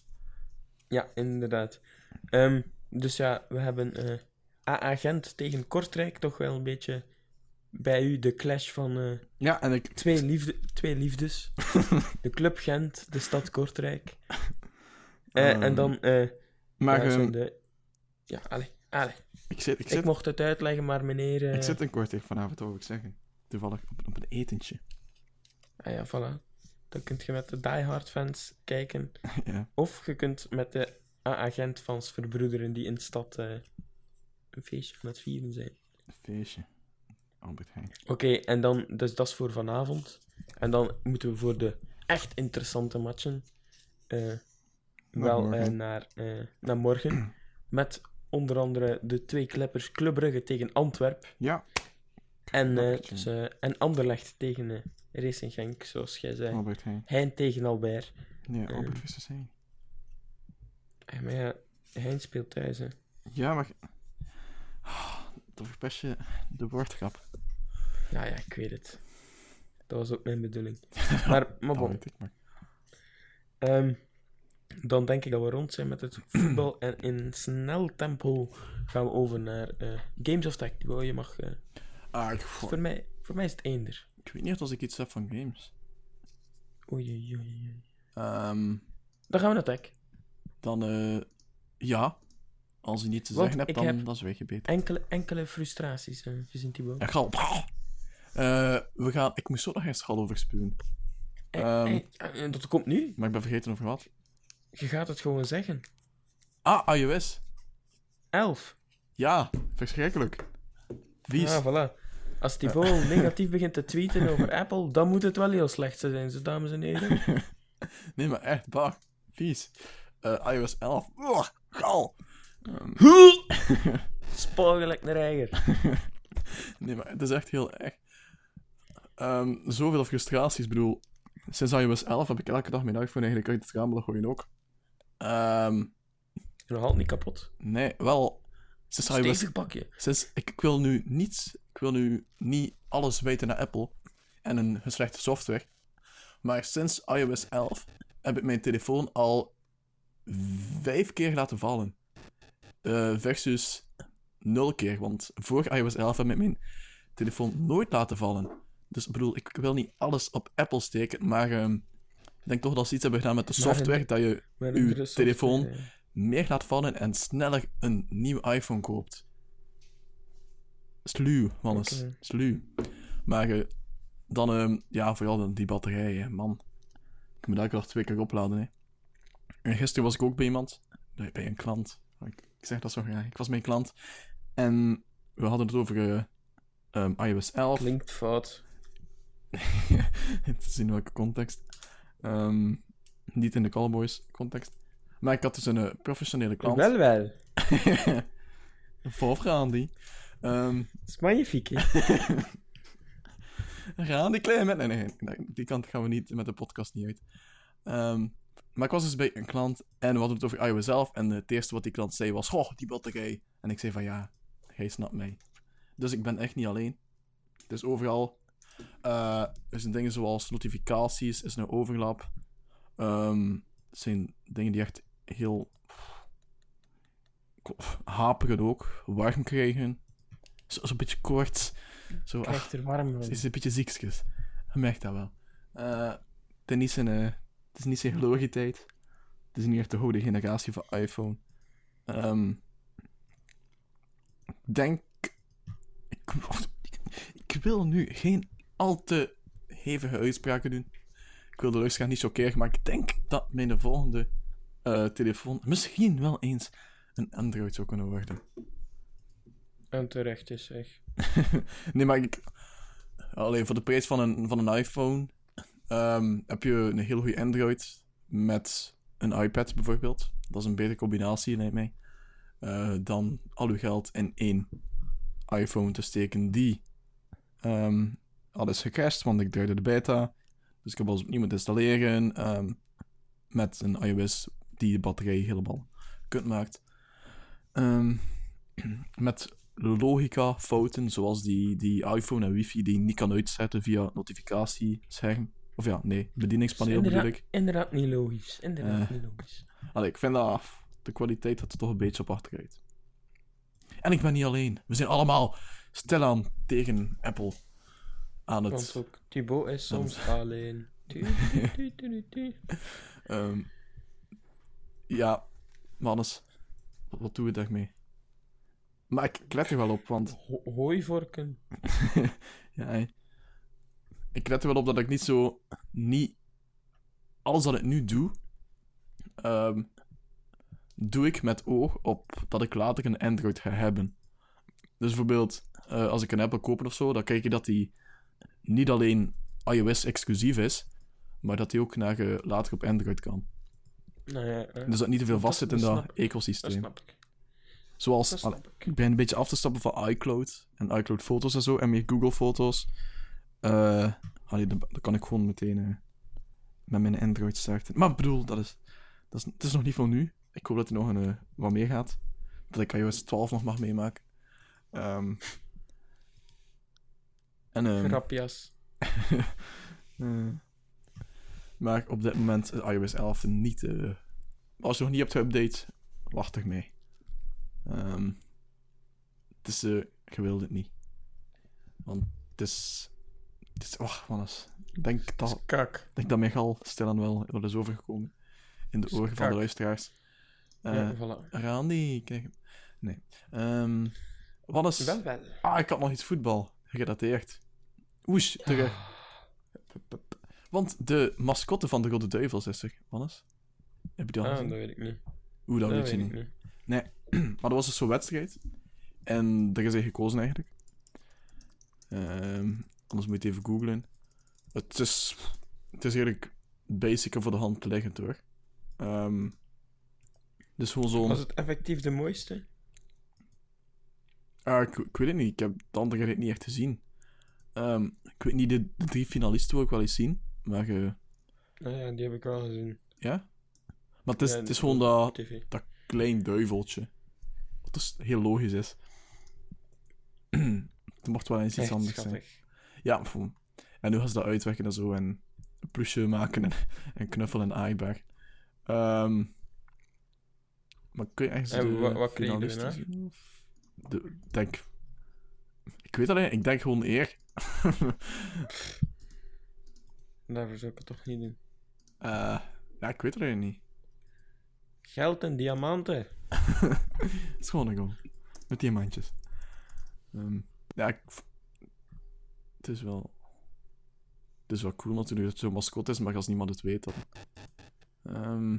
ja, inderdaad. Ehm, dus ja, we hebben eh AA Gent tegen Kortrijk. Toch wel een beetje bij u de clash van eh, Ja, en ik... twee, liefde, twee liefdes. de club Gent, de stad Kortrijk. Eh, Ehm, en dan eh, Maar ja, ehm, de... Ja, allee, allee. ik, zit, ik, Ik zit, mocht het uitleggen, maar meneer... ik zit in Kortrijk vanavond, wou ik zeggen. Toevallig op, op een etentje. Ah ja, voilà. Dan kun je met de Die Hard fans kijken. ja. Of je kunt met de A-agent fans verbroederen die in de stad een feestje aan het vieren zijn. Een feestje. Albert Heijn. Oké, en dan, dus dat is voor vanavond. En dan moeten we voor de echt interessante matchen eh, wel morgen. eh, naar, eh, naar morgen. Met onder andere de twee kleppers Club Brugge tegen Antwerp. Ja, En, dus, en Anderlecht tegen Racing Genk, zoals jij zei. Albert Heijn. Hein tegen Albert. Nee, Albert versus Heijn. Ja, maar ja, Hein speelt thuis, hè. Ja, maar... Dan verpest je de woordgrap. Ja, ja, ik weet het. Dat was ook mijn bedoeling. Maar, maar bon. maar... Ehm, dan denk ik dat we rond zijn met het voetbal. En in snel tempo gaan we over naar eh, Games of Tech. Je mag... eh, Ah, ik, voor, mij, voor mij is het eender. ik weet niet of ik iets heb van games. Oei, oei, oei. Ehm, Dan gaan we naar Tech. dan, eh... Ja. Als je niets te Want zeggen hebt, ik dan heb- dat is weg je beter. Enkele, enkele frustraties, eh, gezien Thibaut. Ja, gal. Eh, we gaan... Ik moest zo nog eens gal over spuwen. Ehm. eh, en dat komt nu. Maar ik ben vergeten over wat. Je gaat het gewoon zeggen. Ah, iOS. 11. Ja, verschrikkelijk. Vies. Ah, voilà. Als Thibaut negatief begint te tweeten over Apple, dan moet het wel heel slecht zijn, zo dames en heren. Nee, maar echt, bah. Vies. IOS 11. Ugh, gal. Spoor gelijk naar eigen. nee, maar het is echt heel erg. Ehm, zoveel frustraties, ik bedoel. sinds iOS 11 heb ik elke dag mijn iPhone eigenlijk uit het raam gooien ook. Ehm, Nog altijd niet kapot. nee, wel. Sinds iOS bakje. Sinds, ik, ik wil nu niet, ik wil nu niet alles weten naar Apple en een slechte software. Maar sinds iOS 11 heb ik mijn telefoon al vijf keer laten vallen. Eh, versus nul keer, want voor iOS 11 heb ik mijn telefoon nooit laten vallen. Dus ik bedoel, ik wil niet alles op Apple steken, maar ehm, ik denk toch dat ze iets hebben gedaan met de software, dat je is telefoon. software, ja. meer laat vallen en sneller een nieuw iPhone koopt. Sluw, mannes. Sluw. Maar eh, dan, ehm, ja, vooral dan die batterijen, man. Ik moet elke dag twee keer opladen, hè. En gisteren was ik ook bij iemand, bij bij een klant. Ik, ik zeg dat zo graag. Ik was bij een klant. En we hadden het over ehm, iOS 11. Klinkt fout. zien in welke context. Ehm, niet in de Callboys context. Maar ik had dus een eh, professionele klant. Wel wel. Voorgaan die. Ehm Dat is magnifiek, gaan die klein met. Nee, nee, nee, die kant gaan we niet met de podcast niet uit. Ehm, maar ik was dus bij een klant en we hadden het over iOS 11. En het eerste wat die klant zei was: Goh, die batterij. En ik zei van ja, hij snapt mij. Dus ik ben echt niet alleen. Het is overal. eh, er zijn dingen zoals notificaties, is een overlap. Ehm, het zijn dingen die echt heel. haperen ook, warm krijgen. Zo- Zo'n beetje kort. Zo, Krijgt er warm van. ze is een beetje ziekjes. Je merkt dat wel. Het, niet zijn, eh, het is niet zijn glorietijd. Het is niet echt de oude generatie van iPhone. Ehm, ik denk... Ik, wil nu geen al te hevige uitspraken doen. Ik wil de luisteraar niet chockeren, maar ik denk dat mijn volgende eh, telefoon misschien wel eens een Android zou kunnen worden. En terecht is, zeg. nee, maar ik... Alleen voor de prijs van een, van een iPhone ehm, heb je een heel goede Android met een iPad bijvoorbeeld. Dat is een betere combinatie, lijkt mij. eh, dan al uw geld in één iPhone te steken die ehm, al is want ik draaide de beta. Dus ik heb alles opnieuw moeten installeren ehm, met een iOS die de batterij helemaal kut maakt. Met logica fouten, zoals die, die iPhone en wifi die niet kan uitzetten via notificatiescherm. Of ja, nee, bedieningspaneel bedoel inderdaad, ik. inderdaad niet logisch. Inderdaad Eh. niet logisch. Allee, ik vind dat de kwaliteit gaat er toch een beetje op achteruit. En ik ben niet alleen. We zijn allemaal stilaan tegen Apple aan het... Want ook Thibaut is soms alleen. Ehm, ja, mannes, wat, doen we daarmee? Maar ik, ik let er wel op, want Ho- Hooivorken. Ja, hè. Ik let er wel op dat ik niet zo... Niet... Alles wat ik nu doe... ehm, doe ik met oog op dat ik later een Android ga hebben. Dus bijvoorbeeld, eh, als ik een Apple koop of zo, dan kijk je dat die niet alleen iOS-exclusief is, maar dat die ook naar, eh, later op Android kan. Nou ja, eh, Dus dat niet te veel vastzit in dat ik. dat ecosysteem. snap ik. Zoals, Dat allee, snap ik. ik ben een beetje af te stappen van iCloud en iCloud foto's en zo, en meer Google foto's. Eh allee, dan, dan kan ik gewoon meteen eh, met mijn Android starten. Maar ik bedoel, dat is, dat is, het is nog niet van nu. Ik hoop dat er nog een, eh, wat meer gaat. Dat ik iOS 12 nog mag meemaken. Ehm en, ehm, Grapjas. maar op dit moment is iOS 11 niet... als je nog niet hebt geüpdate, wacht er mee. Ehm, het is... je wilt het niet. Want het is... Man eens. Ik denk dat, Kak. denk dat mijn gal stilaan wel, wel is overgekomen. In de oren van de luisteraars. Eh ja, voilà. Randy, kijk... Nee. Ehm wat is... Wel, wel. Ah, ik had nog iets voetbal gerelateerd. Oesh, terug. Want de mascotte van de Rode Duivels is er, Wannes. Heb je die al Ah, gezien? dat weet ik niet. Oeh, dat, Dat weet je niet. niet. Maar dat was dus zo'n wedstrijd. En daar is hij gekozen eigenlijk. Ehm, anders moet je het even googlen. Het is, het is eigenlijk basic en voor de hand liggend hoor. Ehm dus gewoon zo'n... Was het effectief de mooiste? Ah, ik, ik weet het niet. Ik heb de andere rit niet echt gezien. Ehm, ik weet niet, de, de drie finalisten wil ik wel eens zien. Maar eh, Ah ja, die heb ik wel gezien. Ja? Maar het is, Ja, het is gewoon dat, tv. dat klein duiveltje. Wat dus heel logisch is. Het mocht wel eens iets Echt anders zijn. Ja, en nu gaan ze dat uitwerken en zo. En een plusje maken en, en knuffel en aaibaar. Ehm maar kun je echt En wa- wat kreeg je zien? Of De, ik denk... Ik weet alleen, ik denk gewoon eer. Daarvoor zou ik het toch niet doen. Eh, ja, ik weet het alleen niet. Geld en diamanten. Is gewoon. Met diamantjes. Ehm ja, ik... Het is wel... Het is wel cool natuurlijk dat het zo'n mascot is, maar als niemand het weet, dan... Ehm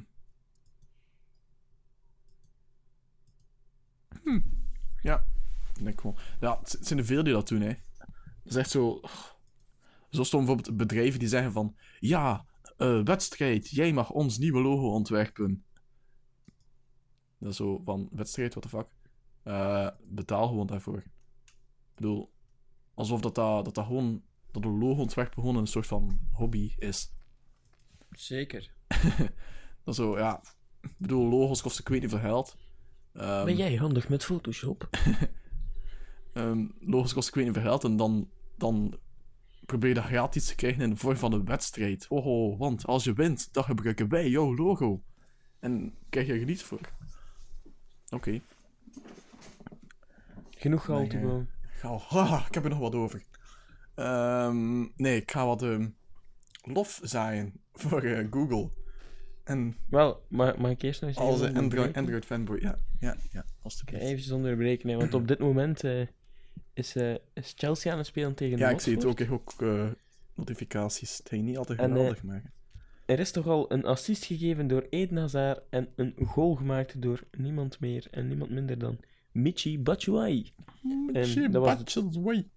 Hm. Ja, denk gewoon... Ja, het zijn er veel die dat doen, hè. Het is echt zo... Zo stom bijvoorbeeld bedrijven die zeggen van... Ja, eh, wedstrijd, jij mag ons nieuwe logo ontwerpen. Dat is zo van, wedstrijd, what the fuck. Eh, betaal gewoon daarvoor. Ik bedoel, alsof dat, dat, dat, dat gewoon... Dat een logo ontwerpen gewoon een soort van hobby is. Zeker. Dat zo, ja... Ik bedoel, logos kosten ik weet niet veel geld. Ehm, Ben jij handig met Photoshop? ehm, logos kosten ik weet niet veel geld. En dan, dan probeer je dat gratis te krijgen in de vorm van een wedstrijd. Oh, oh, want als je wint, dan gebruiken wij jouw logo. En krijg je er niet voor. Oké. Genoeg geld, Nee, Ga Haha, ik heb er nog wat over. Ehm, nee, ik ga wat ehm, lof zaaien voor eh, Google. En Wel, mag, mag ik eerst nog eens als Android? Android fanboy. Ja, ja, ja, alstublieft. even onderbreken, hè, want op dit moment eh, is, eh, is Chelsea aan het spelen tegen Ja, ik zie het ook. Ik ook notificaties. Het ging niet altijd geweldig maken. Er is toch al een assist gegeven door Eden Hazard en een goal gemaakt door niemand meer en niemand minder dan Michi Batshuayi. dat het- Batches way.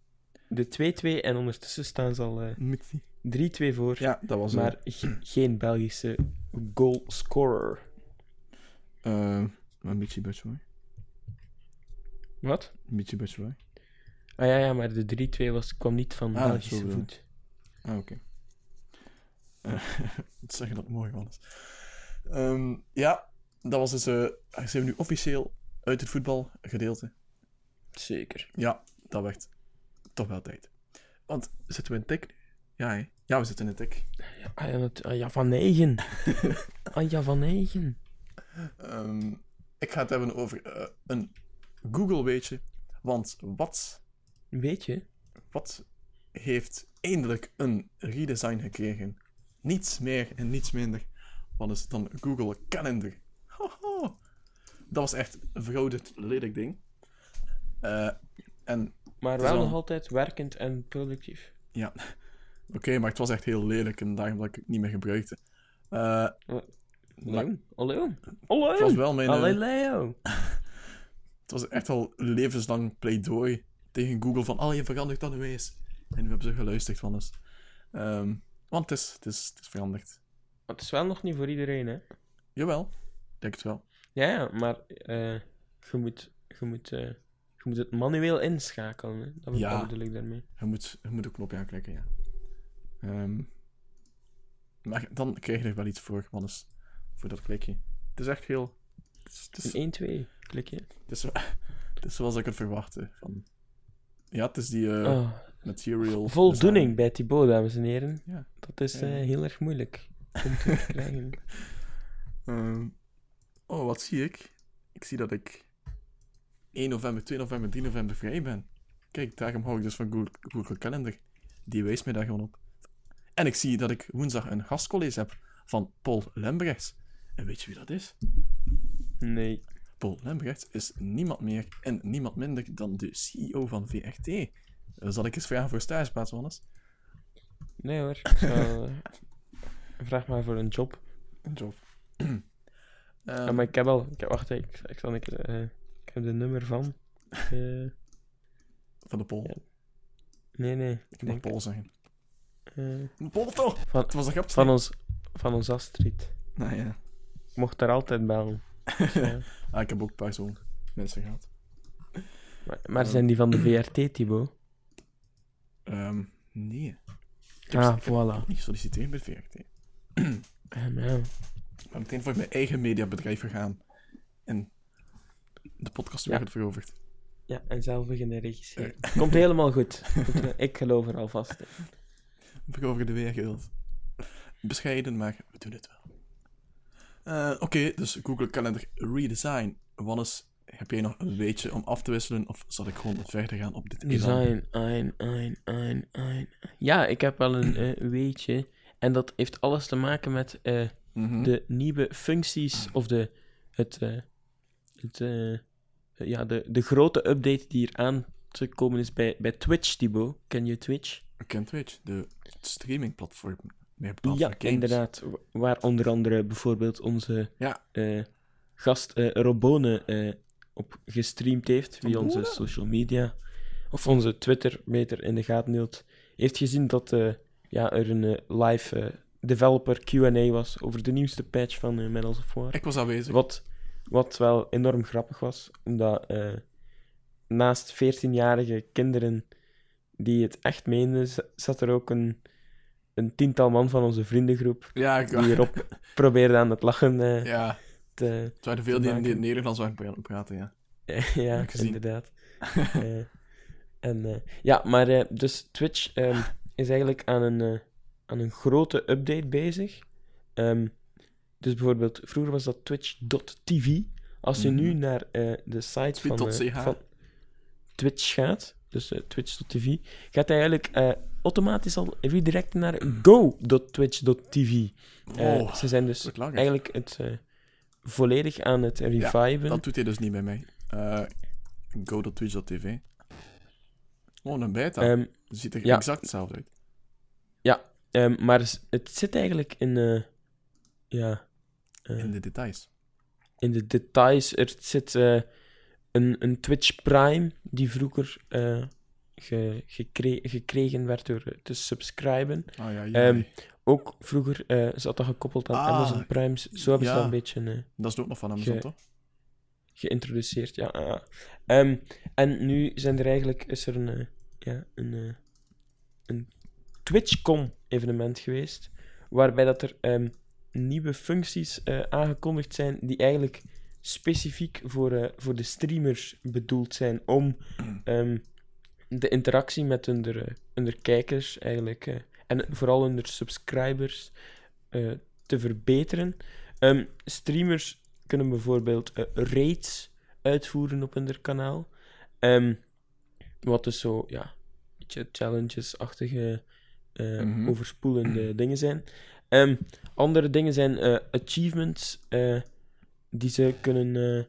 De 2-2 en ondertussen staan ze al eh, 3-2 voor. Ja, dat was maar ge- geen Belgische goalscorer. Uh, Michi Batshuayi. Wat? Michi Batshuayi. Ah ja, ja, maar de 3-2 was, kwam niet van Ah, Belgische voet. Ah, oké. Eh, Wat zeggen dat het mooi was. Ehm, ja, dat was dus... eh zijn we nu officieel uit het voetbalgedeelte. Zeker. Ja, dat werd toch wel tijd. Want zitten we in tik? Ja, hè? Ja, we zitten in tik. Ah ja, ah ja van 9. ah ja, van 9. Ehm, ik ga het hebben over eh, een Google-weetje. Want wat, Weet je? wat heeft eindelijk een redesign gekregen? Niets meer en niets minder. Wat is het dan Google Calendar? Dat was echt een verouderd lelijk ding. Eh, en Maar wel al- nog altijd werkend en productief. ja, oké, maar het was echt heel lelijk en daarom dat ik het niet meer gebruikte. Eh, Allee, allee, allee. het was wel mijn... eh, Allee, Leo. Het was echt al levenslang pleidooi tegen Google van, oh, je verandert dat nu eens. En nu hebben ze geluisterd van ons. Ehm, want het is, het, is, het is veranderd. Maar het is wel nog niet voor iedereen, hè? Jawel, ik denk het wel. Ja, ja, maar eh, je, moet, je, moet, eh, je moet het manueel inschakelen. Hè? Dat, Ja. dat bedoel ik daarmee. Je moet, je moet een knopje aanklikken, ja. Ehm, maar dan krijg je er wel iets voor, Wannes. Voor dat klikje. Het is echt heel... Het is, het is, In 1, 2, klik je. het is, het is zoals ik het verwachtte. Van, ja, het is die eh, Oh, material... voldoening bij Thibaut, dames en heren. Ja. Dat is Ja, heel erg moeilijk om te krijgen. Ehm, oh, wat zie ik? Ik zie dat ik 1 november, 2 november, 3 november vrij ben. Kijk, daarom hou ik dus van Google, Google Calendar. Die wijst mij daar gewoon op. En ik zie dat ik woensdag een gastcollege heb van Paul Lembrechts. En weet je wie dat is? Nee. Paul Lembrechts is niemand meer en niemand minder dan de CEO van VRT. Eh, Zal ik eens vragen voor stageplaats, Wannes? Nee hoor. Zal, vraag maar voor een job. Een job. Ja, maar ik heb al... Ik heb, wacht, ik, ik zal een keer... eh, ik heb de nummer van... eh, Van de. Ja. nee, nee. Ik Ik denk... Paul zeggen. eh, Paul toch? van, Het was een grapje. van, ons, van ons Astrid. Nou ja. Ik mocht daar altijd bellen. Dus, eh, Ah, ik heb ook een paar zo'n mensen gehad. maar, maar zijn die van de VRT, Thibaut? Ehm, nee. Ik heb, Ah, ik heb voilà. niet gesolliciteerd bij VRT. Ehm, ja. Ik ben meteen voor mijn eigen mediabedrijf gegaan. En de podcast weer Ja. veroverd. ja, en zelf beginnen regisseren. Komt helemaal goed. Goed, eh, Ik geloof er alvast in. Veroverd de wereld. Bescheiden, maar we doen het wel. Eh, Oké, dus Google Calendar redesign. Wannes, heb jij nog een weetje om af te wisselen? Of zal ik gewoon verder gaan op dit? Design, ein, ein, ein, ein. Ja, ik heb wel een eh, weetje. En dat heeft alles te maken met Mhm. de nieuwe functies of de, het, eh, het, eh, ja, de, de grote update die er aan te komen is bij, bij Twitch, Thibaut. Ken je Twitch? Ik ken Twitch, de streamingplatform. Meer ja, games. inderdaad. wa- Waar onder andere bijvoorbeeld onze Ja. eh, gast Robone op gestreamd heeft via onze social media. Of onze Twitter beter in de gaten hield. Heeft gezien dat ja, er een live developer Q&A was over de nieuwste patch van Medals of War. Ik was aanwezig. Wat, wat wel enorm grappig was, omdat eh, naast 14-jarige kinderen die het echt meenden, zat er ook een, een tiental man van onze vriendengroep Ja, ik, die erop probeerde aan het lachen eh, ja, te... het waren veel die in het Nederlands waren pra- praten, ja. ja, inderdaad. En, ja, maar dus Twitch ehm, is eigenlijk aan een, aan een grote update bezig. Ehm, dus bijvoorbeeld, vroeger was dat twitch.tv. Als je nu Mhm. naar eh, de site van, eh, van Twitch gaat, dus eh, twitch.tv, gaat hij eigenlijk automatisch al redirecten naar go.twitch.tv. Oh, ze zijn dus eigenlijk het volledig aan het reviven. Dat doet hij dus niet bij mij. Go.twitch.tv. Oh, een beta. Het ziet er ja. exact hetzelfde uit. Ehm, maar het zit eigenlijk in, eh, ja, eh, In de details. in de details. Er zit eh, een, een Twitch Prime die vroeger ge- gekregen werd door te subscriben. Ah ja, ja. Ehm, Ook vroeger zat dat gekoppeld aan Ah, Amazon Prime. Zo hebben ze dat een beetje dat is ook nog van Amazon, toch? geïntroduceerd. Ja. Ehm, en nu zijn er eigenlijk, is er een, ja, een, een TwitchCon evenement geweest, waarbij dat er ehm, nieuwe functies eh, aangekondigd zijn die eigenlijk specifiek voor, eh, voor de streamers bedoeld zijn om ehm, de interactie met hun, eh, hun kijkers eigenlijk, en vooral hun subscribers te verbeteren. Ehm, streamers kunnen bijvoorbeeld raids uitvoeren op hun kanaal. Wat dus zo, ja, beetje challenges-achtige, eh, Mhm. overspoelende dingen zijn. Ehm, andere dingen zijn eh, achievements eh, die ze kunnen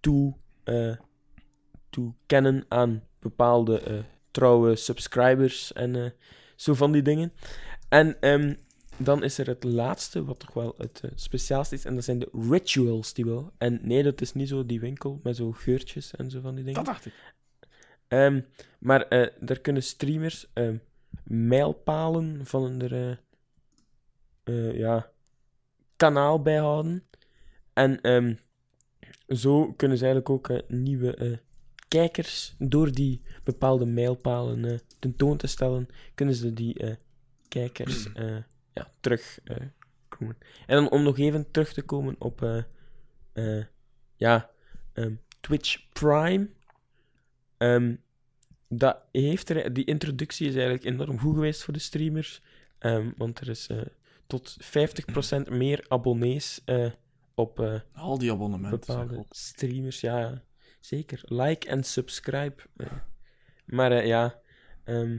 toe, toekennen aan bepaalde trouwe subscribers en zo van die dingen. En ehm, dan is er het laatste, wat toch wel het speciaalste is, en dat zijn de rituals, die wel. En nee, dat is niet zo die winkel met zo geurtjes en zo van die dingen. Dat dacht ik. Ehm, maar daar kunnen streamers mijlpalen van hun eh, eh, ja, kanaal bijhouden. En ehm, zo kunnen ze eigenlijk ook eh, nieuwe kijkers, door die bepaalde mijlpalen tentoon te stellen, kunnen ze die kijkers eh, ja, terug eh, komen. En dan om nog even terug te komen op ja, ehm, Twitch Prime. Ehm, dat heeft er, die introductie is eigenlijk enorm goed geweest voor de streamers. Ehm, want er is eh, tot 50% meer abonnees eh, op eh, Al die abonnementen. bepaalde streamers. Ja, ja, zeker. Like en subscribe. Maar ja, ehm,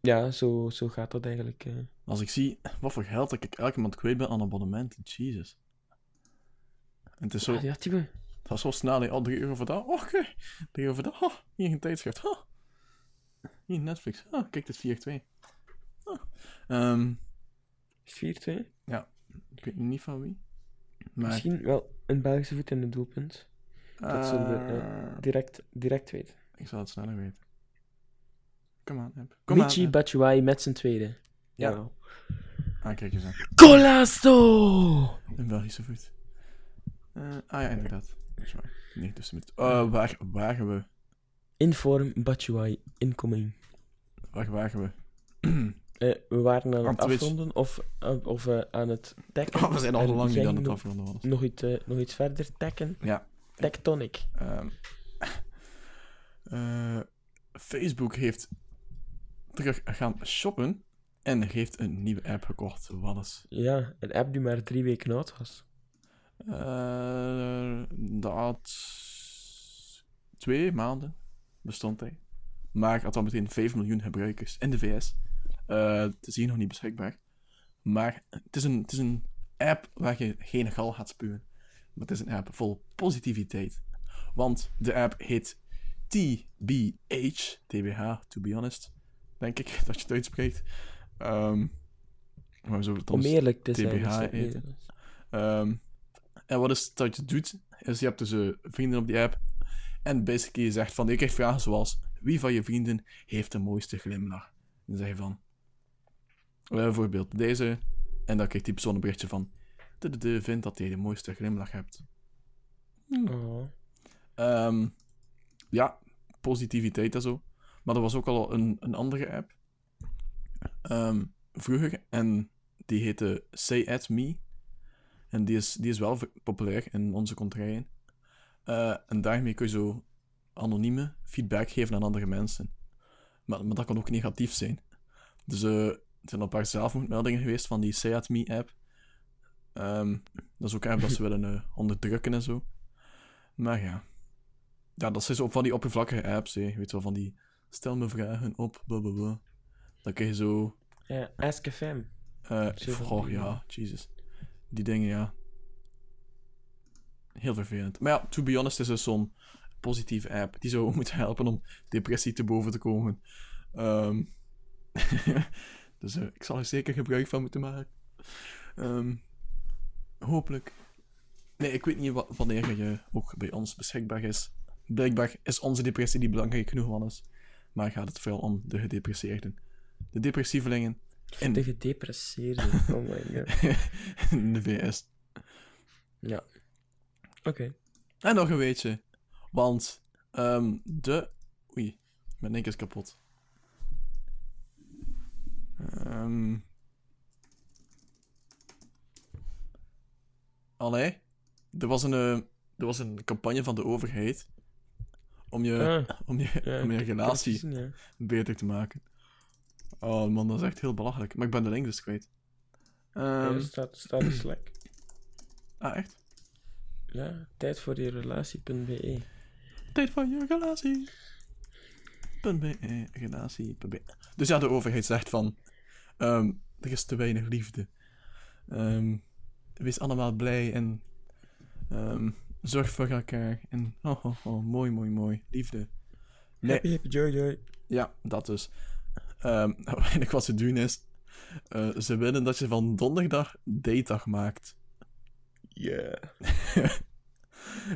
ja zo, zo gaat dat eigenlijk. Als ik zie wat voor geld dat ik elke maand kwijt ben aan abonnementen, Jesus. En het is zo, Ah, ja, Het gaat zo snel, hè. oh, 3 euro voor dat, oh, oké, 3 euro voor dat, oh, hier een tijdschrift, oh. hier Netflix, oh, kijk, dit is 4-2. Oh. Ehm, Is 4-2? ik weet niet van wie, maar... Misschien wel een Belgische voet in het doelpunt. dat zullen we, eh, Direct, direct weten. Ik zal het sneller weten. Kom aan, App. Kom aan. Michi. Batshuayi met zijn tweede. Ja. Ah, kijk eens aan. Colasto! Een Belgische voet. Eh, ah ja, inderdaad. Is waar. Nee, dus met... Uh, waar wagen we? Inform Batshuayi incoming. Waar wagen we? Eh, we waren aan Aan het Twitch. afronden of, eh, of eh, aan het tekken. Oh, we zijn al En lang niet aan het nog- afronden. Wannes. Nog iets, eh, nog iets verder tekken? Ja. Tectonic. Ehm, eh, Facebook heeft terug gaan shoppen en heeft een nieuwe app gekocht. Wat is? Ja, een app die maar drie weken oud was. Eh, dat twee maanden bestond hij. Maar had al meteen 5 miljoen gebruikers in de VS. Eh, het is hier nog niet beschikbaar. Maar het is, een, het is een app waar je geen gal gaat spuwen. Maar het is een app vol positiviteit. Want de app heet TBH. TBH, to be honest. Denk ik dat je het uitspreekt. Ehm maar zo het Om eerlijk te zijn. TBH is eten. En wat is het dat je doet? Is je hebt dus eh, vrienden op die app. En basically je zegt van, je krijgt vragen zoals... Wie van je vrienden heeft de mooiste glimlach? Dan zeg je van... eh, bijvoorbeeld deze. En dan krijgt die persoon een berichtje van... De, de, de vindt dat jij de mooiste glimlach hebt. Oh. Ehm, ja, positiviteit en zo. Maar er was ook al een, een andere app. Ehm, vroeger. En die heette Say At Me. En die is, die is wel populair in onze contraien. Eh, en daarmee kun je zo anonieme feedback geven aan andere mensen. Maar, maar dat kan ook negatief zijn. Dus eh, er zijn al een paar zelfmoordmeldingen geweest van die Say At Me app. Ehm, dat is ook app dat ze willen eh, onderdrukken en zo. Maar ja. Ja, dat zijn zo van die oppervlakkige apps, hè. Je weet wel, van die... Stel me vragen op, blablabla. Dan kun je zo... Ja, Ask FM. van oh ja, Jesus. Die dingen, ja. Heel vervelend. Maar ja, to be honest, is dus zo'n positieve app die zou moeten helpen om depressie te boven te komen. Ehm, dus eh, ik zal er zeker gebruik van moeten maken. Ehm, hopelijk. Nee, ik weet niet wa- wanneer je ook bij ons beschikbaar is. Blijkbaar is onze depressie niet belangrijk genoeg, Wannes. Maar gaat het vooral om de gedepresseerden. De depressievelingen in De gedepresseerde. Oh my god. in de VS. Ja. Oké. En nog een weetje. Want ehm, de... Oei, mijn link is kapot. Ehm Allee. Er was, een, eh, er was een campagne van de overheid om je, Ah, om je, ja, om je relatie het gezien, ja. beter te maken. Oh man, dat is echt heel belachelijk. Maar ik ben de link dus kwijt. Ehm, er staat, staat in Slack. ah, echt? Ja, tijd voor je relatie.be. Tijd van je relatie. .be, relatie.be. Dus ja, de overheid zegt van... ehm, er is te weinig liefde. Ehm, wees allemaal blij en... zorg voor elkaar. En oh, oh, oh, mooi, mooi, mooi. Liefde. Nee, Happy, happy, joy, joy. ja, dat dus. Nou, eigenlijk wat ze doen is... eh, ze willen dat je van donderdag datedag maakt. Yeah.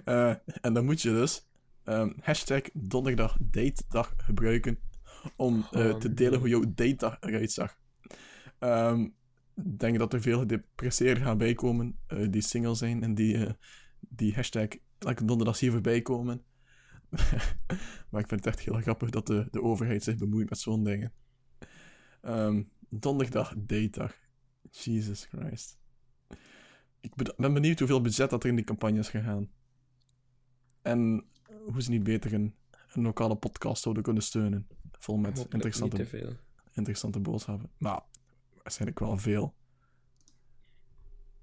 Eh, en dan moet je dus ehm, hashtag donderdag datedag gebruiken om eh, Oh, te delen hoe jouw datedag eruit zag. Ik denk dat er veel gedepresseerden gaan bijkomen die single zijn en die, die hashtag elke donderdag hier voorbij komen. maar ik vind het echt heel grappig dat de, de overheid zich bemoeit met zo'n dingen. Ehm, donderdag datedag. Jesus Christ. Ik ben, ben benieuwd hoeveel budget dat er in die campagne is gegaan. En hoe ze niet beter een, een lokale podcast zouden kunnen steunen. Vol met interessante, interessante boodschappen. Maar waarschijnlijk wel veel.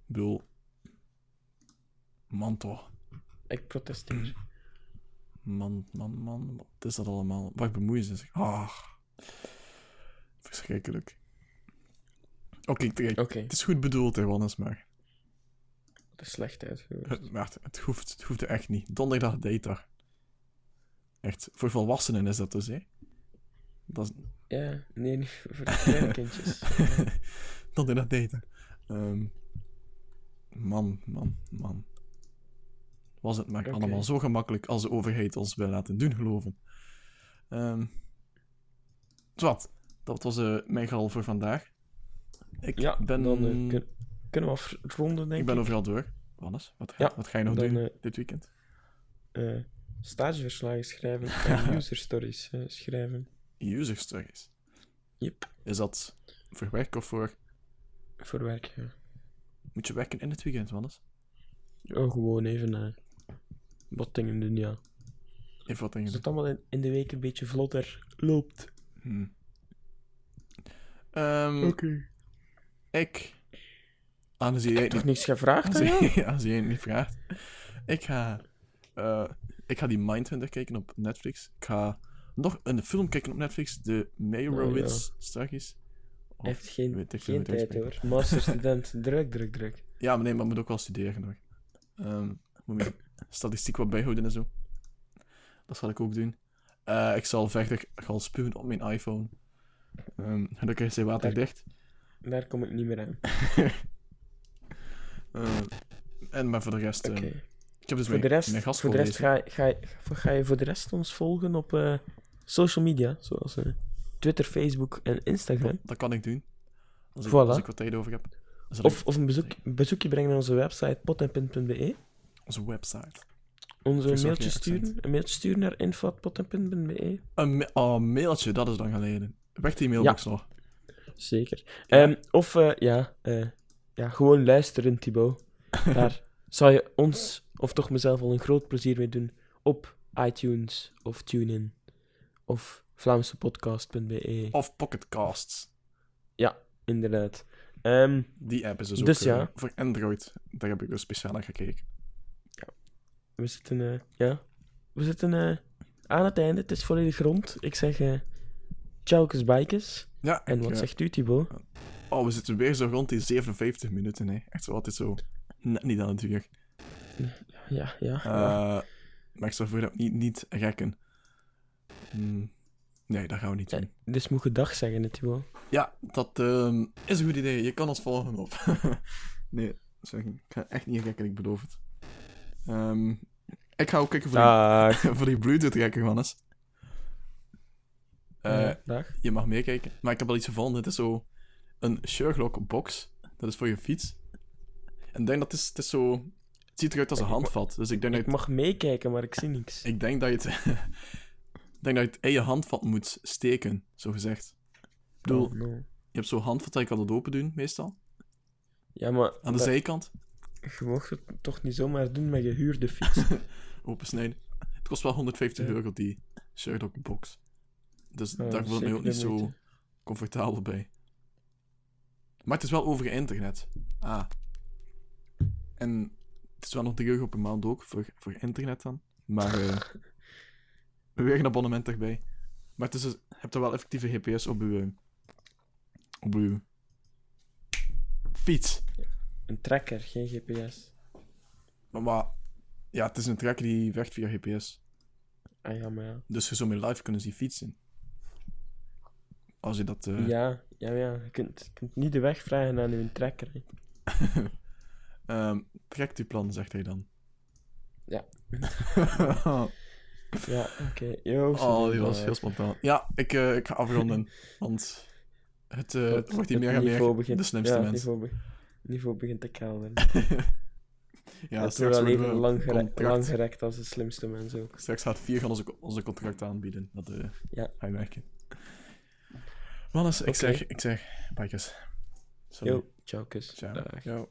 Ik bedoel... Man toch. Ik protesteer. Man, man, man. Wat is dat allemaal? Waar bemoeien ze zich? Ah. Verschrikkelijk. Oké, Het is goed bedoeld, hè, Wannes, maar... het is slecht uitgevoerd. Het, maar het, het hoeft, het hoeft echt niet. Donderdag datedag. Echt, voor volwassenen is dat dus, hè? Dat is... Ja, nee, niet voor kleine kindjes. Donderdag daten. Ehm, man, man, man. Was het maar allemaal zo gemakkelijk als de overheid ons wil laten doen geloven. Ehm wat? Dat was eh, mijn gehaal voor vandaag. Ik Ja, ben, dan eh, kun- kunnen we afronden, denk ik ik. ben overal door. Wannes, wat, Ja, wat ga je nog dan, doen eh, dit weekend? Stageverslagen schrijven en user stories schrijven. User stories. Yep. Is dat Voor werk of voor... Voor werk, ja. Moet je werken in het weekend, Wannes? Oh, gewoon even wat dingen doen, ja. Even wat dingen Als het allemaal in, in de week een beetje vlotter loopt. Hmm. Ehm, Ik... Aangezien jij niet, niks gevraagd, hè? aangezien, ja? aangezien jij het niet vraagt. Ik ga... eh, ik ga die Mindhunter kijken op Netflix. Ik ga nog een film kijken op Netflix. De Meyerowitz strakjes. Hij heeft geen, weet ik geen tijd, hoor. Masterstudent, druk, druk, druk. Ja, maar nee, maar moet ook wel studeren nog. Ehm moet je statistiek wat bijhouden en zo. Dat zal ik ook doen. Eh, ik zal verder gaan spuwen op mijn iPhone. Ehm gelukkig is hij waterdicht. Daar kom ik niet meer aan. Ehm, en maar voor de rest... Ehm, ik heb dus Voor mijn, de rest, mijn voor de rest ga, ga, ga, je voor de rest ons volgen op eh, social media, zoals eh, Twitter, Facebook en Instagram. Dat kan ik doen. Als ik, als ik wat tijd over heb. Dan Of, ik of een, bezoek, bezoekje brengen naar onze website potenpin.be. onze website. Onze mailtje je sturen, accent. een mailtje sturen naar info.potenpin.be. Een ma- oh, een mailtje, dat is lang geleden. Weg die mailbox nog. Zeker. Ehm, of eh, ja, eh, ja, gewoon luisteren, Thibaut. Daar zou je ons, of toch mezelf, al een groot plezier mee doen op iTunes of TuneIn of vlaamsepodcast.be. Of Pocketcasts. Inderdaad. Ehm, Die app is dus, Dus ook eh, ja. voor Android. Daar heb ik dus speciaal naar gekeken. we zitten, eh, ja, we zitten eh, aan het einde. Het is volledig rond. Ik zeg, tjaukes bikes. Ja, En wat zegt u, Thibaut? Oh, we zitten weer zo rond die 57 minuten, hè. Echt zo altijd zo... Net niet aan het uur. Ja, ja. Ja. maar ik zou voor dat niet, niet rekken. Hmm, Nee, dat gaan we niet Ja, doen. dus moet je dag zeggen, Thibaut. Ja, dat ehm, is een goed idee. Je kan ons volgen op... nee, zeg, ik ga echt niet rekken, ik beloof het. Ehm, ik ga ook kijken voor, die, voor die Bluetooth-rekker. Eh, Ja. Je mag meekijken. Maar ik heb al iets gevonden. Het is zo een Sherlock box. Dat is voor je fiets. En ik denk dat het is, het is zo... Het ziet eruit als een handvat. Dus ik denk dat Ik je mag meekijken, maar ik zie niks. ik denk dat je het, ik denk dat je het in je handvat moet steken, zo gezegd. Ik bedoel, Oh, no. je hebt zo'n handvat dat je kan het open doen, meestal. Ja, maar Aan de dat- zijkant. je mocht het toch niet zomaar doen met gehuurde fiets. Opensnijden. Het kost wel 150 Ja. euro, die Sherlock box. Dus daar voel ik me ook niet zo moeite. comfortabel bij. Maar het is wel over internet. Ah. En het is wel nog 3 euro per maand ook, voor, voor internet dan. Maar eh weer een abonnement erbij. Maar het is, dus- je hebt er wel effectieve GPS op uw, op uw fiets. Een tracker, geen GPS. Maar, maar ja, het is een tracker die werkt via GPS. Ah ja, maar ja. Dus je zou met live kunnen zien fietsen. Als je dat... eh, Ja, ja, ja. Je kunt, kunt niet de weg vragen aan uw tracker. hè. Ehm, trekt uw plan, zegt hij dan. Ja. Ja, oké. Yo, oh, die was heel spontaan. Ja, ik, eh, ik ga afronden. want het, eh, het wordt hier meer en meer begint, de slimste ja, mens. Niveau, be- niveau begint te kelderen. ja, het wordt wel even lang, gere- lang gerekt als de slimste mens ook. straks gaat vier gaan onze, onze contract aanbieden. Dat eh Ja. ga je werken. Mannes, ik zeg, ik zeg. Sorry. Yo, ciao, kus. Ciao. Dag. Yo.